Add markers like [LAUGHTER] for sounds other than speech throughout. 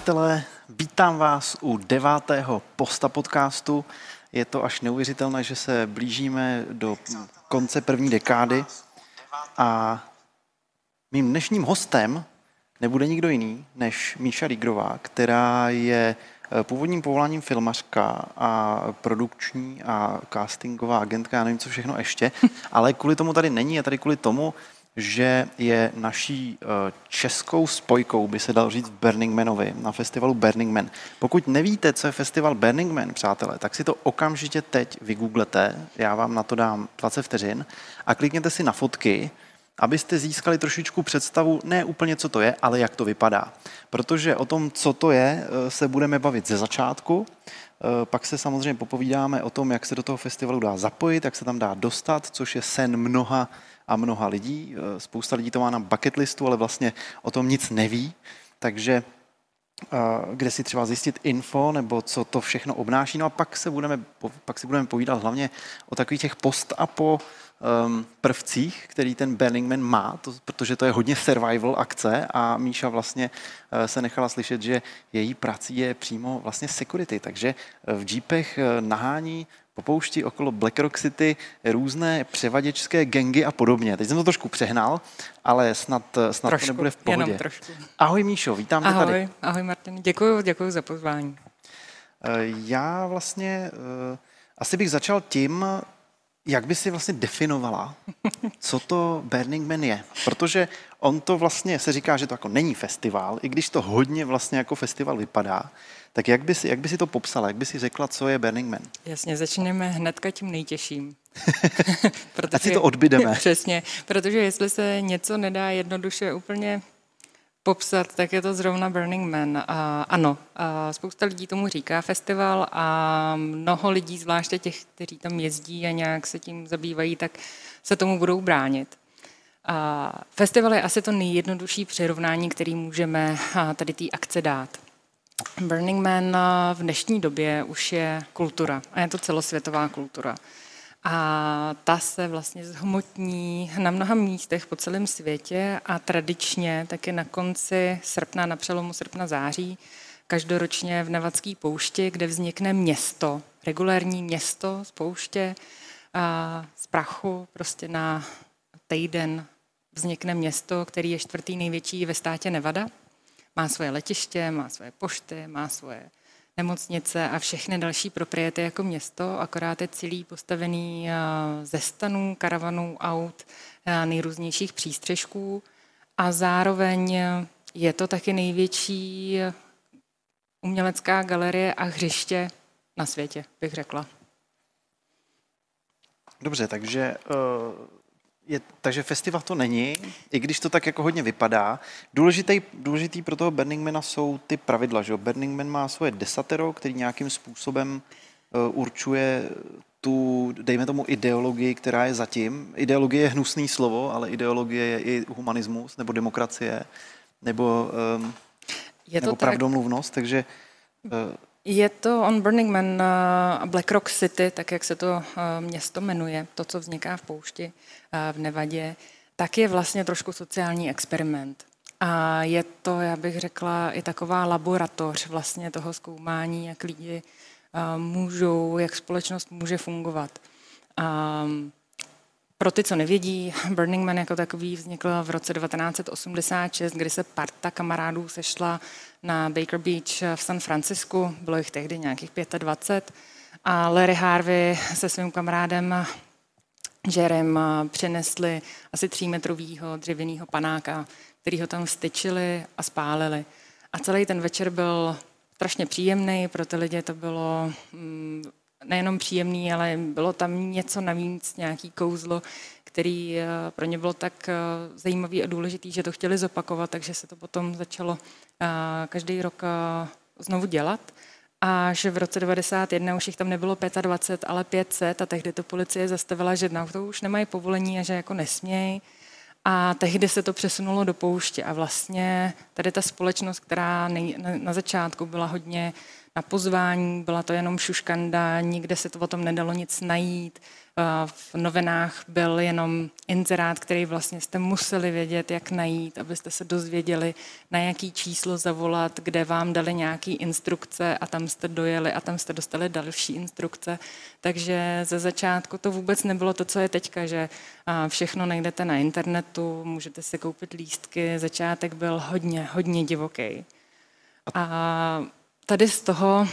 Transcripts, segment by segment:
Přátelé, vítám vás u devátého posta podcastu. Je to až neuvěřitelné, že se blížíme do konce první dekády a mým dnešním hostem nebude nikdo jiný než Míša Rígrová, která je eh, původním povoláním filmařka a produkční a castingová agentka, já nevím, co všechno ještě, [LAUGHS] ale kvůli tomu tady není, je tady kvůli tomu, že je naší eh, českou spojkou, by se dal říct v Burning Manovi, na festivalu Burning Man. Pokud nevíte, co je festival Burning Man, přátelé, tak si to okamžitě teď vygooglete, já vám na to dám 20 vteřin a klikněte si na fotky, abyste získali trošičku představu, ne úplně co to je, ale jak to vypadá. Protože o tom, co to je, eh, se budeme bavit ze začátku, eh, pak se samozřejmě popovídáme o tom, jak se do toho festivalu dá zapojit, jak se tam dá dostat, což je sen mnoha a mnoha lidí. Eh, spousta lidí to má na bucket listu, ale vlastně o tom nic neví. Takže eh, kde si třeba zjistit info, nebo co to všechno obnáší. No a pak se budeme, pak si budeme povídat hlavně o takových těch post a po um, prvcích, který ten Burning Man má, to, protože to je hodně survival akce a Míša vlastně uh, se nechala slyšet, že její prací je přímo vlastně security, takže v jeepech nahání po poušti okolo Black Rock City různé převaděčské gengy a podobně. Teď jsem to trošku přehnal, ale snad, snad trošku, to nebude v pohodě. Jenom trošku. Ahoj Míšo, vítám ahoj, tě tady. Ahoj Martin, děkuji, děkuji za pozvání. Eh, já vlastně eh, asi bych začal tím, jak by si vlastně definovala, co to Burning Man je? Protože on to vlastně se říká, že to jako není festival, i když to hodně vlastně jako festival vypadá, tak jak by, si, jak by si to popsala, jak by si řekla, co je Burning Man? Jasně, začneme hnedka tím nejtěžším. [LAUGHS] protože, Ať si to odbydeme. [LAUGHS] Přesně, protože jestli se něco nedá jednoduše úplně popsat, tak je to zrovna Burning Man. A, ano, a spousta lidí tomu říká festival a mnoho lidí, zvláště těch, kteří tam jezdí a nějak se tím zabývají, tak se tomu budou bránit. A festival je asi to nejjednodušší přirovnání, který můžeme tady té akce dát. Burning Man v dnešní době už je kultura a je to celosvětová kultura. A ta se vlastně zhmotní na mnoha místech po celém světě a tradičně taky na konci srpna, na přelomu srpna září, každoročně v Nevadské poušti, kde vznikne město, regulární město z pouště, a z prachu prostě na týden vznikne město, který je čtvrtý největší ve státě Nevada. Má svoje letiště, má svoje pošty, má svoje nemocnice a všechny další propriety jako město, akorát je celý postavený eh, ze stanů, karavanů, aut, eh, nejrůznějších přístřežků a zároveň je to taky největší umělecká galerie a hřiště na světě, bych řekla. Dobře, takže uh je, takže festival to není, i když to tak jako hodně vypadá. Důležitý, důležitý pro toho Burning Mana jsou ty pravidla. Že? Burning Man má svoje desatero, který nějakým způsobem uh, určuje tu, dejme tomu, ideologii, která je zatím. Ideologie je hnusný slovo, ale ideologie je i humanismus nebo demokracie nebo, um, je to nebo tak... pravdomluvnost. Takže uh, je to On Burning Man Black Rock City, tak jak se to eh, město jmenuje, to, co vzniká v poušti eh, v Nevadě, tak je vlastně trošku sociální experiment. A je to, já bych řekla, i taková laboratoř vlastně toho zkoumání, jak lidi eh, můžou, jak společnost může fungovat. A pro ty, co nevědí, Burning Man jako takový vznikl v roce 1986, kdy se parta kamarádů sešla na Baker Beach v San Francisku, bylo jich tehdy nějakých 25, a Larry Harvey se svým kamarádem Jerem přinesli asi třímetrovýho dřevěného panáka, který ho tam styčili a spálili. A celý ten večer byl strašně příjemný, pro ty lidi to bylo mm, nejenom příjemný, ale bylo tam něco navíc, nějaký kouzlo, který eh, pro ně bylo tak eh, zajímavý a důležitý, že to chtěli zopakovat, takže se to potom začalo eh, každý rok znovu dělat. A že v roce 91 už jich tam nebylo 25, ale 500 a tehdy to policie zastavila, že na to už nemají povolení a že jako nesmějí. A tehdy se to přesunulo do pouště a vlastně tady ta společnost, která na, na začátku byla hodně na pozvání, byla to jenom šuškanda, nikde se to o tom nedalo nic najít, v novinách byl jenom inzerát, který vlastně jste museli vědět, jak najít, abyste se dozvěděli, na jaký číslo zavolat, kde vám dali nějaký instrukce a tam jste dojeli a tam jste dostali další instrukce. Takže ze začátku to vůbec nebylo to, co je teďka, že všechno najdete na internetu, můžete si koupit lístky. Začátek byl hodně, hodně divoký. A tady z toho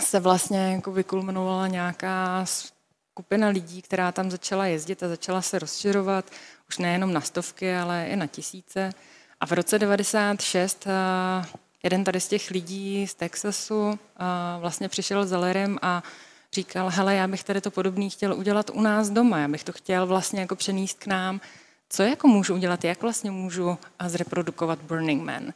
se vlastně jako vykulminovala nějaká skupina lidí, která tam začala jezdit a začala se rozšiřovat, už nejenom na stovky, ale i na tisíce. A v roce 96 eh, jeden tady z těch lidí z Texasu eh, vlastně přišel za Lerem a říkal, hele, já bych tady to podobný chtěl udělat u nás doma, já bych to chtěl vlastně jako přenést k nám. Co jako můžu udělat, jak vlastně můžu zreprodukovat Burning Man?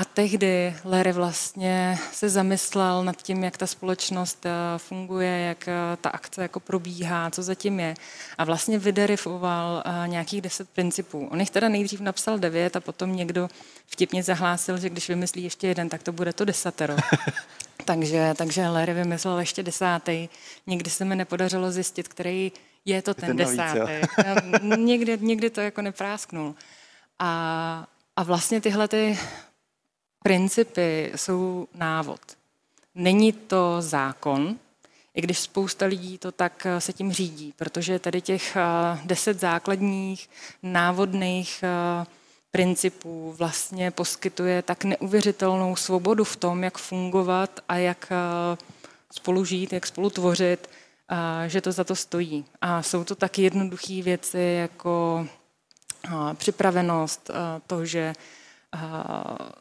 A tehdy Larry vlastně se zamyslel nad tím, jak ta společnost eh, funguje, jak eh, ta akce jako probíhá, co zatím je. A vlastně vyderifoval eh, nějakých deset principů. On jich teda nejdřív napsal devět a potom někdo vtipně zahlásil, že když vymyslí ještě jeden, tak to bude to desatero. [LAUGHS] takže, takže Larry vymyslel ještě desátý. Nikdy se mi nepodařilo zjistit, který je to ten, ten desátý. [LAUGHS] někdy, někdy to jako neprásknul. A, a vlastně tyhle ty principy jsou návod. Není to zákon, i když spousta lidí to tak eh, se tím řídí, protože tady těch eh, deset základních návodných eh, principů vlastně poskytuje tak neuvěřitelnou svobodu v tom, jak fungovat a jak spolu žít, jak spolu tvořit, že to za to stojí. A jsou to taky jednoduché věci jako připravenost, to, že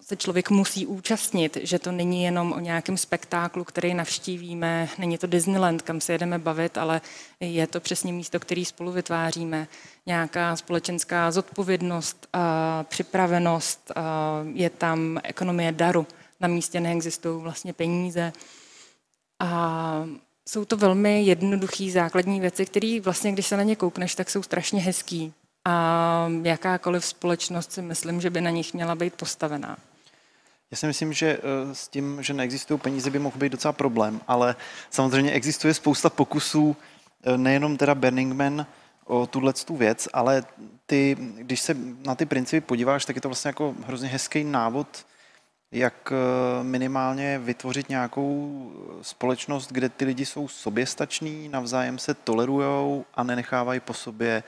se člověk musí účastnit, že to není jenom o nějakém spektáklu, který navštívíme, není to Disneyland, kam se jedeme bavit, ale je to přesně místo, který spolu vytváříme. Nějaká společenská zodpovědnost, připravenost, je tam ekonomie daru. Na místě neexistují vlastně peníze. A jsou to velmi jednoduché základní věci, které vlastně, když se na ně koukneš, tak jsou strašně hezký a jakákoliv společnost si myslím, že by na nich měla být postavená. Já si myslím, že eh, s tím, že neexistují peníze, by mohl být docela problém, ale samozřejmě existuje spousta pokusů, eh, nejenom teda Burning Man o tuhle tu věc, ale ty, když se na ty principy podíváš, tak je to vlastně jako hrozně hezký návod, jak eh, minimálně vytvořit nějakou společnost, kde ty lidi jsou soběstační, navzájem se tolerujou a nenechávají po sobě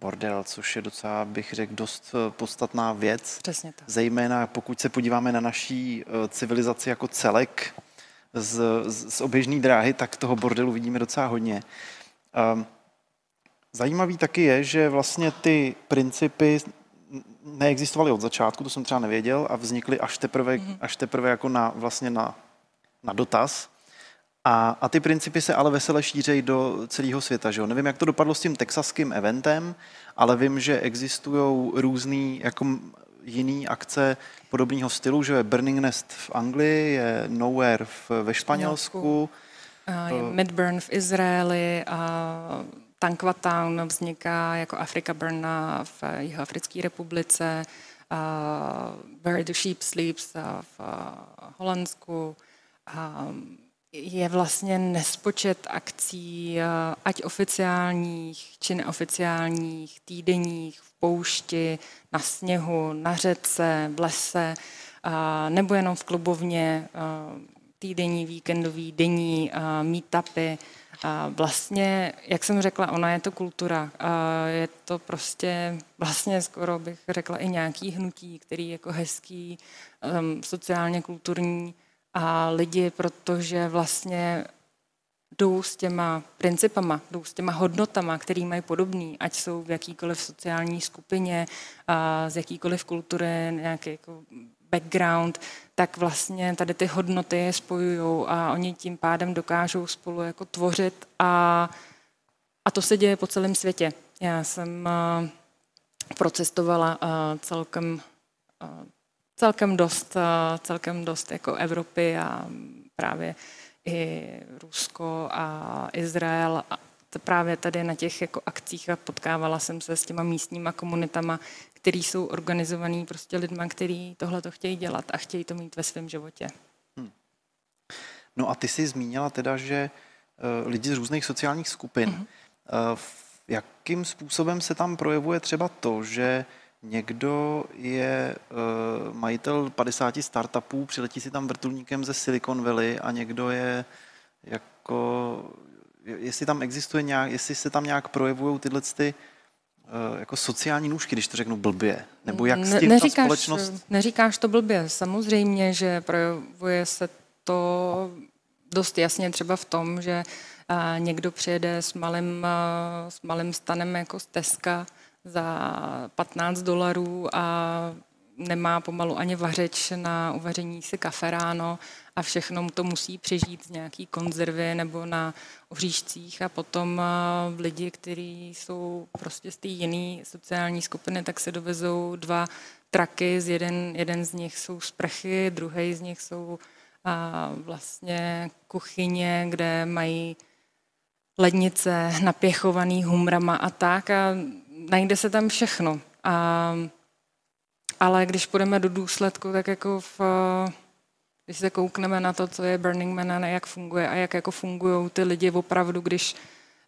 bordel, což je docela, bych řekl, dost eh, podstatná věc. Přesně tak. Zejména pokud se podíváme na naší eh, civilizaci jako celek z, z, z oběžné dráhy, tak toho bordelu vidíme docela hodně. Ehm, zajímavý taky je, že vlastně ty principy neexistovaly od začátku, to jsem třeba nevěděl, a vznikly až teprve, mm-hmm. až teprve jako na, vlastně na, na dotaz. A, a ty principy se ale vesele šířejí do celého světa. Že jo? Nevím, jak to dopadlo s tím texaským eventem, ale vím, že existují různé jako jiný akce podobného stylu, že je Burning Nest v Anglii, je Nowhere v, ve Španělsku. Uh, je Midburn v Izraeli a Tankwa Town vzniká jako Africa Burn v Jihoafrické republice, uh, Where the Sheep Sleeps v Holandsku, um, je vlastně nespočet akcí, eh, ať oficiálních či neoficiálních, týdenních, v poušti, na sněhu, na řece, v lese, nebo jenom v klubovně, eh, týdenní, víkendový, denní meetupy. Vlastně, jak jsem řekla, ona je to kultura. Je to prostě vlastně skoro bych řekla i nějaký hnutí, který je jako hezký, sociálně kulturní a lidi, protože vlastně jdou s těma principama, jdou s těma hodnotama, který mají podobný, ať jsou v jakýkoliv sociální skupině, a z jakýkoliv kultury, nějaký jako background, tak vlastně tady ty hodnoty je spojují a oni tím pádem dokážou spolu jako tvořit a, a to se děje po celém světě. Já jsem procestovala celkem celkem dost, eh, celkem dost jako Evropy a právě i Rusko a Izrael. A právě tady na těch jako akcích a potkávala jsem se s těma místníma komunitama, který jsou organizovaný prostě lidma, kteří tohle to chtějí dělat a chtějí to mít ve svém životě. Hmm. No a ty jsi zmínila teda, že uh, lidi z různých sociálních skupin. Mm-hmm. jakým způsobem se tam projevuje třeba to, že někdo je majitel 50 startupů, přiletí si tam vrtulníkem ze Silicon Valley a někdo je jako, jestli tam existuje nějak, jestli se tam nějak projevují tyhle ty, Eh, jako sociální nůžky, když to řeknu blbě? Nebo jak s tím neříkáš, ta společnost... Neříkáš to blbě. Samozřejmě, že projevuje se to dost jasně třeba v tom, že eh, někdo přijede s malým, s malým stanem jako z Teska za 15 dolarů a nemá pomalu ani vařeč na uvaření si kafe ráno a všechno to musí přežít z nějaký konzervy nebo na ohříšcích a potom eh, lidi, kteří jsou prostě z té jiné sociální skupiny, tak se dovezou dva traky, z jeden, jeden z nich jsou sprchy, druhý z nich jsou a eh, vlastně kuchyně, kde mají lednice napěchovaný humrama a tak a najde se tam všechno. A, ale když půjdeme do důsledku, tak jako v když se koukneme na to, co je Burning Man a jak funguje a jak jako fungují ty lidi opravdu, když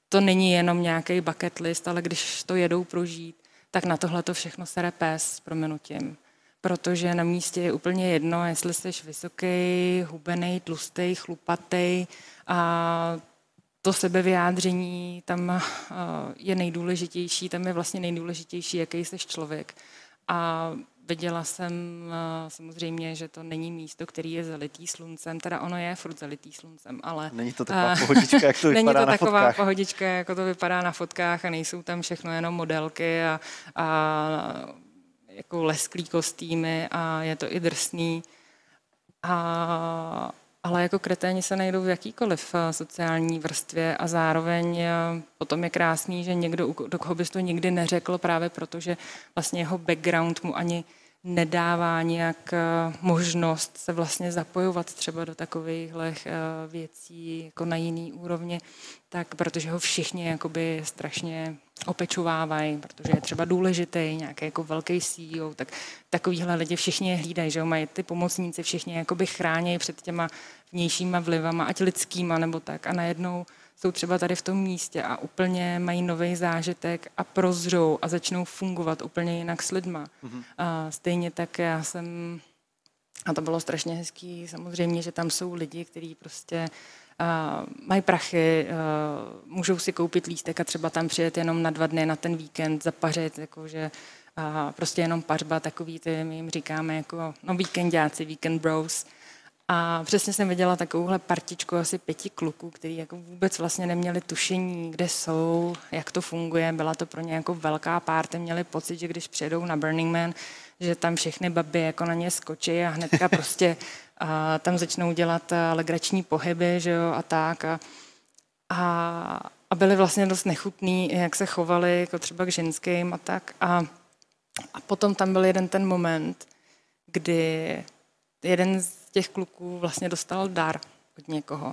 to není jenom nějaký bucket list, ale když to jedou prožít, tak na tohle to všechno se repes s proměnutím. Protože na místě je úplně jedno, jestli jsi vysoký, hubený, tlustý, chlupatý a to sebevyjádření tam je nejdůležitější, tam je vlastně nejdůležitější, jaký jsi člověk. A Viděla jsem eh, samozřejmě, že to není místo, který je zalitý sluncem, teda ono je furt zalitý sluncem, ale... Není to taková uh, pohodička, jak to vypadá [LAUGHS] Není to na taková fotkách. pohodička, jako to vypadá na fotkách a nejsou tam všechno jenom modelky a, a jako lesklý kostýmy a je to i drsný. A, ale jako kreténi se najdou v jakýkoliv eh, sociální vrstvě a zároveň eh, potom je krásný, že někdo, do koho bys to nikdy neřekl právě protože vlastně jeho background mu ani nedává nějak eh, možnost se vlastně zapojovat třeba do takovýchhle věcí jako na jiný úrovni, tak protože ho všichni jakoby strašně opečovávají, protože je třeba důležitý, nějaký jako velký CEO, tak takovýhle lidi všichni je hlídají, že jo, mají ty pomocníci, všichni jakoby chrání před těma vnějšíma vlivama, ať lidskýma nebo tak a najednou jsou třeba tady v tom místě a úplně mají nový zážitek a prozřou a začnou fungovat úplně jinak s lidma. Mm-hmm. A stejně tak já jsem, a to bylo strašně hezký, samozřejmě, že tam jsou lidi, kteří prostě uh, mají prachy, uh, můžou si koupit lístek a třeba tam přijet jenom na dva dny, na ten víkend, zapařit, jakože uh, prostě jenom pařba, takový ty, my jim říkáme jako, no víkendáci, weekend bros, a přesně jsem viděla takovouhle partičku asi pěti kluků, kteří jako vůbec vlastně neměli tušení, kde jsou, jak to funguje. Byla to pro ně jako velká párty, měli pocit, že když přijedou na Burning Man, že tam všechny baby jako na ně skočí a hnedka [LAUGHS] prostě a tam začnou dělat legrační pohyby, že jo, a tak. A, a, a byli vlastně dost nechutný, jak se chovali, jako třeba k ženským a tak. A, a potom tam byl jeden ten moment, kdy jeden z těch kluků vlastně dostal dar od někoho,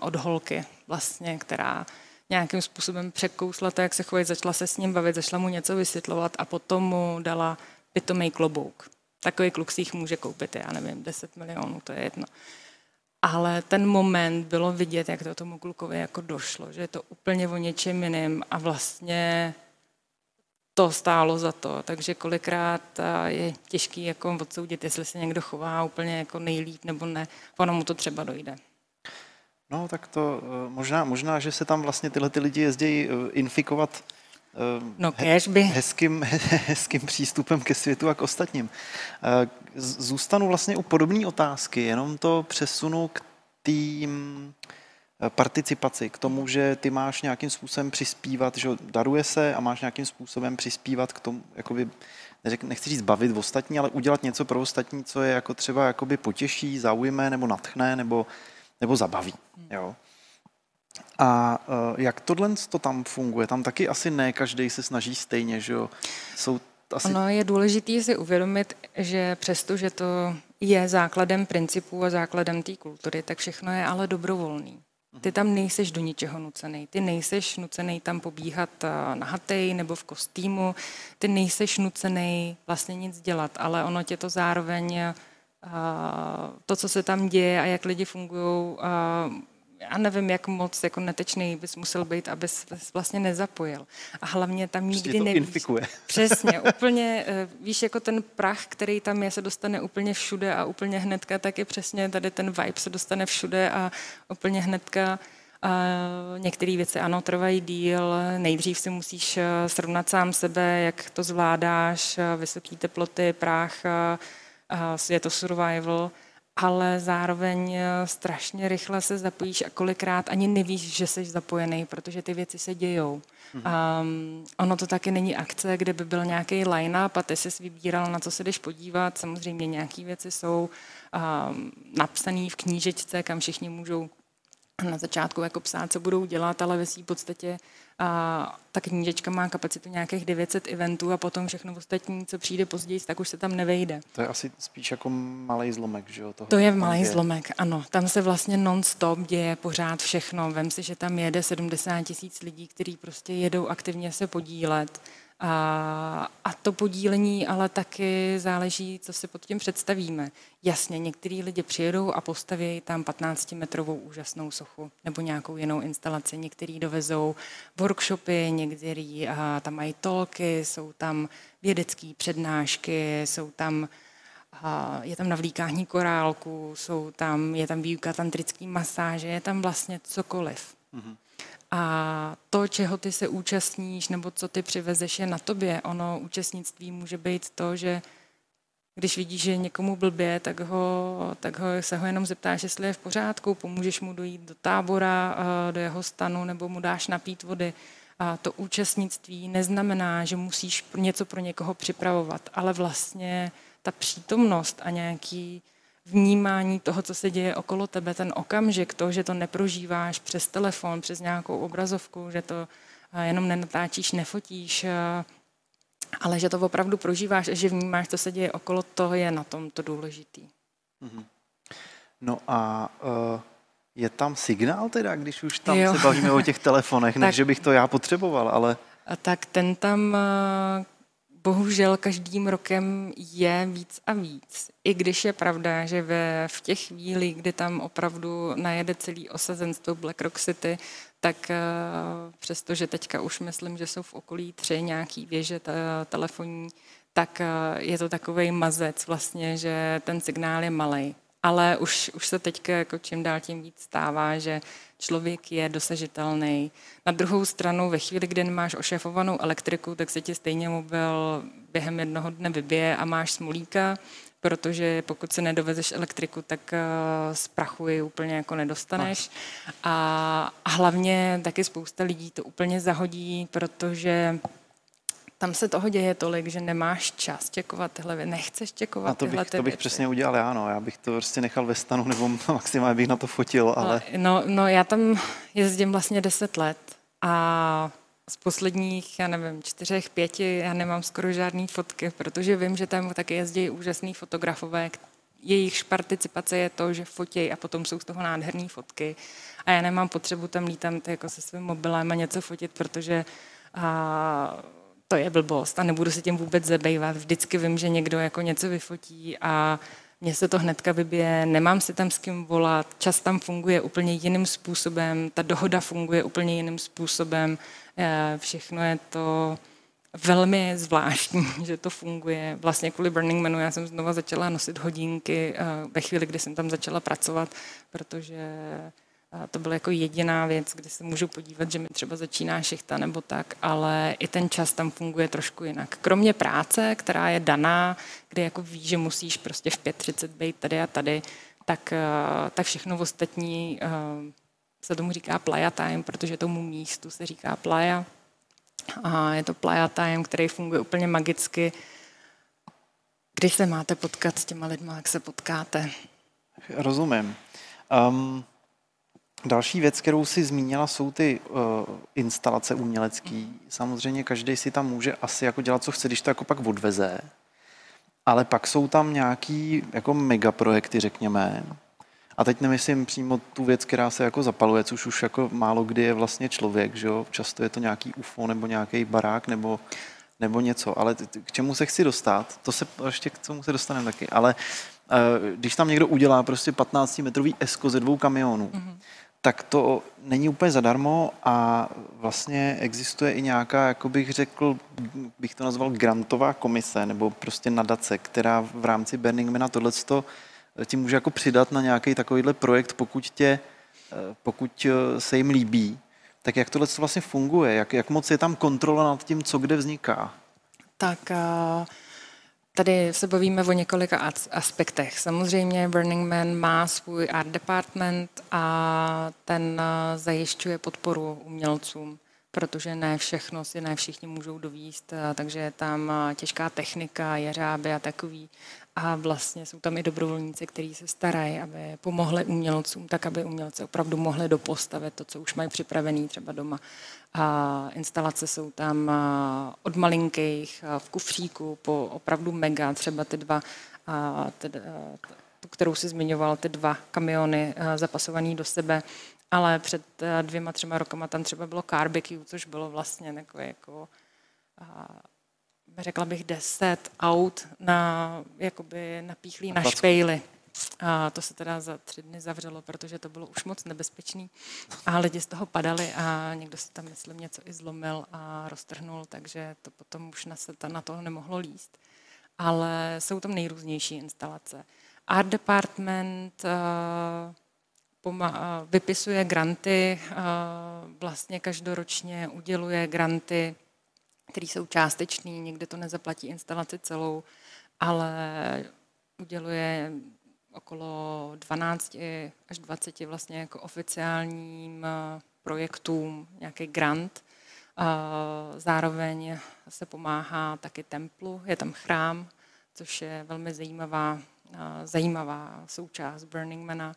od holky vlastně, která nějakým způsobem překousla to, jak se chovají, začala se s ním bavit, začala mu něco vysvětlovat a potom mu dala pitomý klobouk. Takový kluk si jich může koupit, já nevím, 10 milionů, to je jedno. Ale ten moment bylo vidět, jak to tomu klukovi jako došlo, že je to úplně o něčem jiným a vlastně to stálo za to. Takže kolikrát je těžký jako odsoudit, jestli se někdo chová úplně jako nejlíp nebo ne. Ono mu to třeba dojde. No tak to eh, možná, možná, že se tam vlastně tyhle ty lidi jezdí eh, infikovat eh, no, by. hezkým, [LAUGHS] hezkým přístupem ke světu a k ostatním. Zůstanu vlastně u podobné otázky, jenom to přesunu k tým participaci, k tomu, že ty máš nějakým způsobem přispívat, že daruje se a máš nějakým způsobem přispívat k tomu, jakoby, nechci říct bavit ostatní, ale udělat něco pro ostatní, co je jako třeba jakoby potěší, zaujme nebo natchne nebo, nebo zabaví. Jo. A uh, jak tohle to tam funguje? Tam taky asi ne každý se snaží stejně, že jo? Jsou asi... Ono je důležité si uvědomit, že přesto, že to je základem principů a základem té kultury, tak všechno je ale dobrovolný. Ty tam nejseš do ničeho nucený. Ty nejseš nucený tam pobíhat eh, na hatej nebo v kostýmu. Ty nejseš nucený vlastně nic dělat, ale ono tě to zároveň, eh, to, co se tam děje a jak lidi fungují, eh, já nevím, jak moc jako netečný bys musel být, abys vlastně nezapojil. A hlavně tam Prostě nikdy to nevíš. infikuje. [LAUGHS] Přesně, úplně, eh, víš, jako ten prach, který tam je, se dostane úplně všude a úplně hnedka, tak je přesně tady ten vibe se dostane všude a úplně hnedka a některé věci ano, trvají díl, nejdřív si musíš eh, srovnat sám sebe, jak to zvládáš, eh, vysoké teploty, prach, eh, je to survival, ale zároveň strašně rychle se zapojíš a kolikrát ani nevíš, že jsi zapojený, protože ty věci se dějou. Mm-hmm. Um, ono to taky není akce, kde by byl nějaký line-up a ty jsi vybíral, na co se jdeš podívat. Samozřejmě nějaké věci jsou um, napsané v knížečce, kam všichni můžou na začátku jako psát, co budou dělat, ale ve v podstatě a ta knížečka má kapacitu nějakých 900 eventů a potom všechno ostatní, co přijde později, tak už se tam nevejde. To je asi spíš jako malý zlomek, že jo? Toho, to je malý zlomek, ano. Tam se vlastně non-stop děje pořád všechno. Vem si, že tam jede 70 tisíc lidí, kteří prostě jedou aktivně se podílet a, a to podílení ale taky záleží, co si pod tím představíme. Jasně, některý lidi přijedou a postaví tam 15-metrovou úžasnou sochu nebo nějakou jinou instalaci. Některý dovezou workshopy, některý a tam mají tolky, jsou tam vědecké přednášky, jsou tam a je tam navlíkání korálku, jsou tam, je tam výuka tantrický masáže, je tam vlastně cokoliv. Mm-hmm. A to, čeho ty se účastníš, nebo co ty přivezeš, je na tobě. Ono účastnictví může být to, že když vidíš, že někomu blbě, tak, ho, tak ho, se ho jenom zeptáš, jestli je v pořádku, pomůžeš mu dojít do tábora, eh, do jeho stanu, nebo mu dáš napít vody. A to účastnictví neznamená, že musíš něco pro někoho připravovat, ale vlastně ta přítomnost a nějaký vnímání toho, co se děje okolo tebe, ten okamžik, to, že to neprožíváš přes telefon, přes nějakou obrazovku, že to eh, jenom nenatáčíš, nefotíš, eh, ale že to opravdu prožíváš a že vnímáš, co se děje okolo, toho je na tom to důležitý. Mhm. No a uh, je tam signál teda, když už tam jo. se bavíme o těch telefonech, [LAUGHS] než že bych to já potřeboval, ale... A tak ten tam bohužel každým rokem je víc a víc. I když je pravda, že ve, v těch chvíli, kdy tam opravdu najede celý osazenstvo Black Rock City, tak uh, přestože teďka už myslím, že jsou v okolí tři nějaký věže telefonní, tak uh, je to takový mazec vlastně, že ten signál je malý. Ale už, už se teďka jako čím dál tím víc stává, že člověk je dosažitelný. Na druhou stranu, ve chvíli, kdy máš ošéfovanou elektriku, tak se ti stejně mobil během jednoho dne vybije a máš smolíka, protože pokud se nedovezeš elektriku, tak eh, z prachu ji úplně jako nedostaneš. A, a hlavně taky spousta lidí to úplně zahodí, protože tam se toho děje tolik, že nemáš čas čekovat tyhle věci, nechceš čekovat a to tyhle bych, to bych věci. přesně udělal já, no. Já bych to prostě nechal ve stanu, nebo [LAUGHS] maximálně bych na to fotil, ale... No, no já tam jezdím vlastně deset let a z posledních, já nevím, čtyřech, pěti, já nemám skoro žádný fotky, protože vím, že tam taky jezdí úžasný fotografové, jejich participace je to, že fotějí a potom jsou z toho nádherné fotky. A já nemám potřebu tam lítat jako se svým mobilem a něco fotit, protože a, to je blbost a nebudu se tím vůbec zabývat. Vždycky vím, že někdo jako něco vyfotí a mně se to hnedka vybije, nemám si tam s kým volat, čas tam funguje úplně jiným způsobem, ta dohoda funguje úplně jiným způsobem, eh, všechno je to velmi zvláštní, [LAUGHS] že to funguje. Vlastně kvůli Burning Manu já jsem znova začala nosit hodinky eh, ve chvíli, kdy jsem tam začala pracovat, protože a to byla jako jediná věc, kde se můžu podívat, že mi třeba začíná šichta nebo tak, ale i ten čas tam funguje trošku jinak. Kromě práce, která je daná, kde jako víš, že musíš prostě v 5.30 být tady a tady, tak, eh, tak všechno ostatní eh, se tomu říká playa time, protože tomu místu se říká playa. A je to playa time, který funguje úplně magicky. Když se máte potkat s těma lidma, jak se potkáte. Rozumím. Um, Další věc, kterou si zmínila, jsou ty uh, instalace umělecké. Samozřejmě každý si tam může asi jako dělat, co chce, když to jako pak odveze. Ale pak jsou tam nějaký jako megaprojekty, řekněme. A teď nemyslím přímo tu věc, která se jako zapaluje, což už jako málo kdy je vlastně člověk, že jo? Často je to nějaký UFO nebo nějaký barák nebo, nebo něco. Ale k čemu se chci dostat, to se ještě k tomu se dostaneme taky. Ale uh, když tam někdo udělá prostě 15-metrový esko ze dvou kamionů, mm-hmm tak to není úplně zadarmo a vlastně existuje i nějaká, jako bych řekl, bych to nazval grantová komise nebo prostě nadace, která v rámci Burning Mana tohleto ti může jako přidat na nějaký takovýhle projekt, pokud, tě, pokud se jim líbí. Tak jak tohle vlastně funguje? Jak, jak moc je tam kontrola nad tím, co kde vzniká? Tak uh Tady se bavíme o několika aspektech. Samozřejmě Burning Man má svůj art department a ten eh, zajišťuje podporu umělcům, protože ne všechno si ne všichni můžou dovíst, eh, takže je tam eh, těžká technika, jeřáby a takový. A vlastně jsou tam i dobrovolníci, kteří se starají, aby pomohli umělcům, tak aby umělci opravdu mohli dopostavit to, co už mají připravený třeba doma. A instalace jsou tam od malinkých v kufříku po opravdu mega, třeba ty dva, ty, tu, kterou si zmiňoval, ty dva kamiony zapasované do sebe, ale před dvěma, třema rokama tam třeba bylo barbecue, což bylo vlastně takové jako řekla bych, deset aut na, jakoby napíchlý na špejly. A to se teda za tři dny zavřelo, protože to bylo už moc nebezpečný. A lidi z toho padali a někdo si tam, myslím, něco i zlomil a roztrhnul, takže to potom už na, se na to nemohlo líst. Ale jsou tam nejrůznější instalace. Art Department uh, uh, vypisuje granty, uh, vlastně každoročně uděluje granty, které jsou částečné, někde to nezaplatí instalaci celou, ale uděluje okolo 12 až 20 vlastně jako oficiálním eh, projektům nějaký grant. Zároveň se pomáhá taky templu, je tam chrám, což je velmi zajímavá, eh, zajímavá součást Burning Mana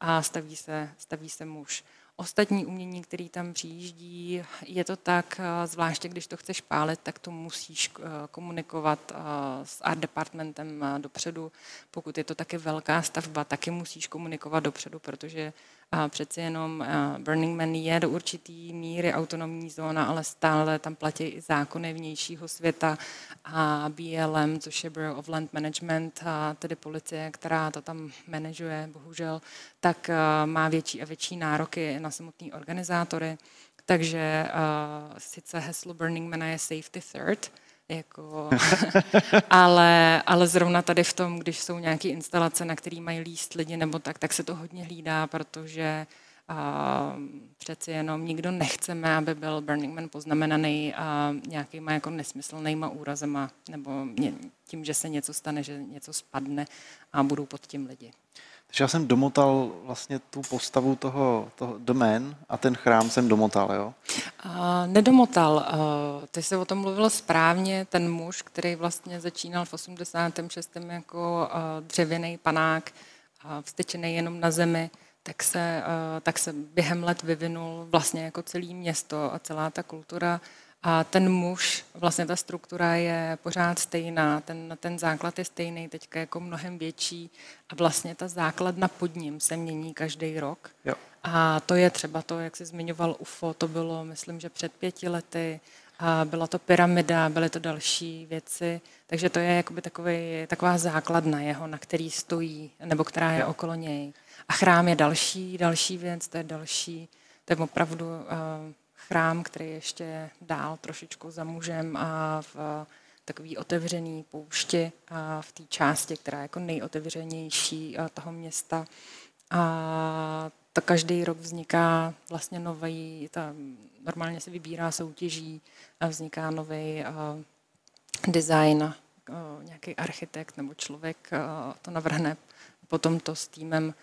a staví se, staví se muž ostatní umění, který tam přijíždí, je to tak, eh, zvláště když to chceš pálit, tak to musíš eh, komunikovat eh, s art departmentem dopředu. Pokud je to taky velká stavba, taky musíš komunikovat dopředu, protože přeci jenom Burning Man je do určitý míry autonomní zóna, ale stále tam platí i zákony vnějšího světa a BLM, což je Bureau of Land Management, a tedy policie, která to tam manažuje, bohužel, tak má větší a větší nároky na samotné organizátory. Takže uh, sice heslo Burning Man je Safety Third, jako, [LAUGHS] ale, ale zrovna tady v tom, když jsou nějaké instalace, na které mají líst lidi nebo tak, tak se to hodně hlídá, protože a přeci jenom nikdo nechceme, aby byl Burning Man poznamenaný a nějakýma jako nesmyslnýma úrazema nebo tím, že se něco stane, že něco spadne a budou pod tím lidi. Takže já jsem domotal vlastně tu postavu toho, toho domén a ten chrám jsem domotal, jo? Uh, nedomotal. Ty se o tom mluvil správně. Ten muž, který vlastně začínal v 86. jako dřevěný panák, uh, jenom na zemi, tak se, tak se během let vyvinul vlastně jako celé město a celá ta kultura a ten muž, vlastně ta struktura je pořád stejná, ten, ten základ je stejný, teďka jako mnohem větší a vlastně ta základna pod ním se mění každý rok. Jo. A to je třeba to, jak jsi zmiňoval UFO, to bylo, myslím, že před pěti lety, a byla to pyramida, byly to další věci, takže to je jakoby takový, taková základna jeho, na který stojí, nebo která je jo. okolo něj. A chrám je další, další věc, to je další, to je opravdu uh, chrám, který ještě dál trošičku za mužem a v takový otevřený poušti a v té části, která je jako nejotevřenější toho města. A to každý rok vzniká vlastně nový, ta, normálně se vybírá soutěží a vzniká nový design, nějaký architekt nebo člověk to navrhne. Potom to s týmem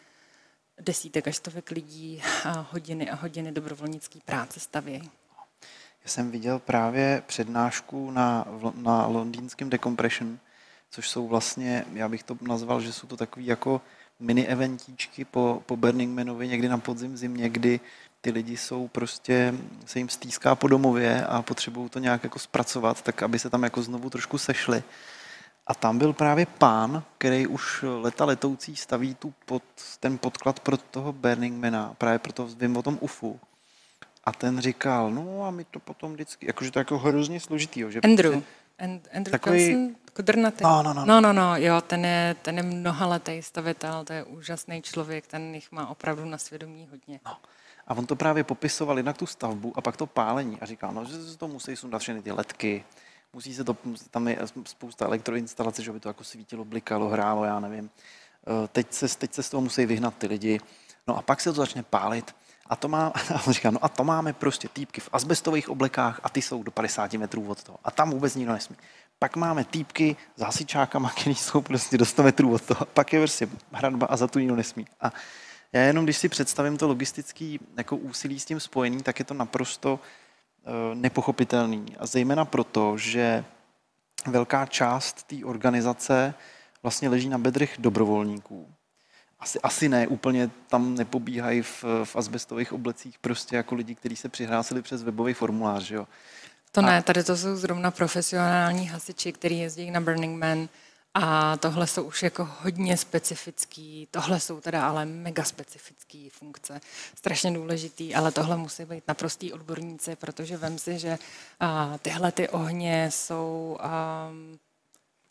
desítek až stovek lidí a hodiny a hodiny dobrovolnické práce stavějí. Já jsem viděl právě přednášku na, na londýnském Decompression, což jsou vlastně, já bych to nazval, že jsou to takový jako mini eventíčky po, po Burning Manovi někdy na podzim zimě, kdy ty lidi jsou prostě, se jim stýská po domově a potřebují to nějak jako zpracovat, tak aby se tam jako znovu trošku sešli. A tam byl právě pán, který už leta letoucí staví tu pod, ten podklad pro toho Burning Mana, právě proto vím o tom UFU. A ten říkal, no a my to potom vždycky, jakože to je jako hrozně složitý. Že Andrew. Prostě, Andrew Takový... Johnson, Kudrnatý. No, no, no. no, no, no, jo, ten je, ten je mnohaletý stavitel, to je úžasný člověk, ten jich má opravdu na svědomí hodně. No. A on to právě popisoval jednak tu stavbu a pak to pálení a říkal, no, že se to musí sundat všechny ty letky, musí se to, tam je spousta elektroinstalace, že by to jako svítilo, blikalo, hrálo, já nevím. Eh, teď se, teď se z toho musí vyhnat ty lidi. No a pak se to začne pálit. A to má, a [LAUGHS] on říká, no a to máme prostě týpky v asbestových oblekách a ty jsou do 50 metrů od toho. A tam vůbec nikdo nesmí. Pak máme týpky s hasičákama, [LAUGHS] který jsou prostě do 100 metrů od toho. Pak je prostě hradba a za tu nikdo nesmí. A já jenom, když si představím to logistické jako úsilí s tím spojený, tak je to naprosto nepochopitelný. A zejména proto, že velká část té organizace vlastně leží na bedrech dobrovolníků. Asi, asi ne, úplně tam nepobíhají v, v asbestových oblecích prostě jako lidi, kteří se přihlásili přes webový formulář. Jo. To a... ne, tady to jsou zrovna profesionální hasiči, kteří jezdí na Burning Man a tohle jsou už jako hodně specifický, tohle jsou teda ale mega specifický funkce, strašně důležitý, ale tohle musí být naprostý odborníci, protože vem si, že a, tyhle ty ohně jsou, a,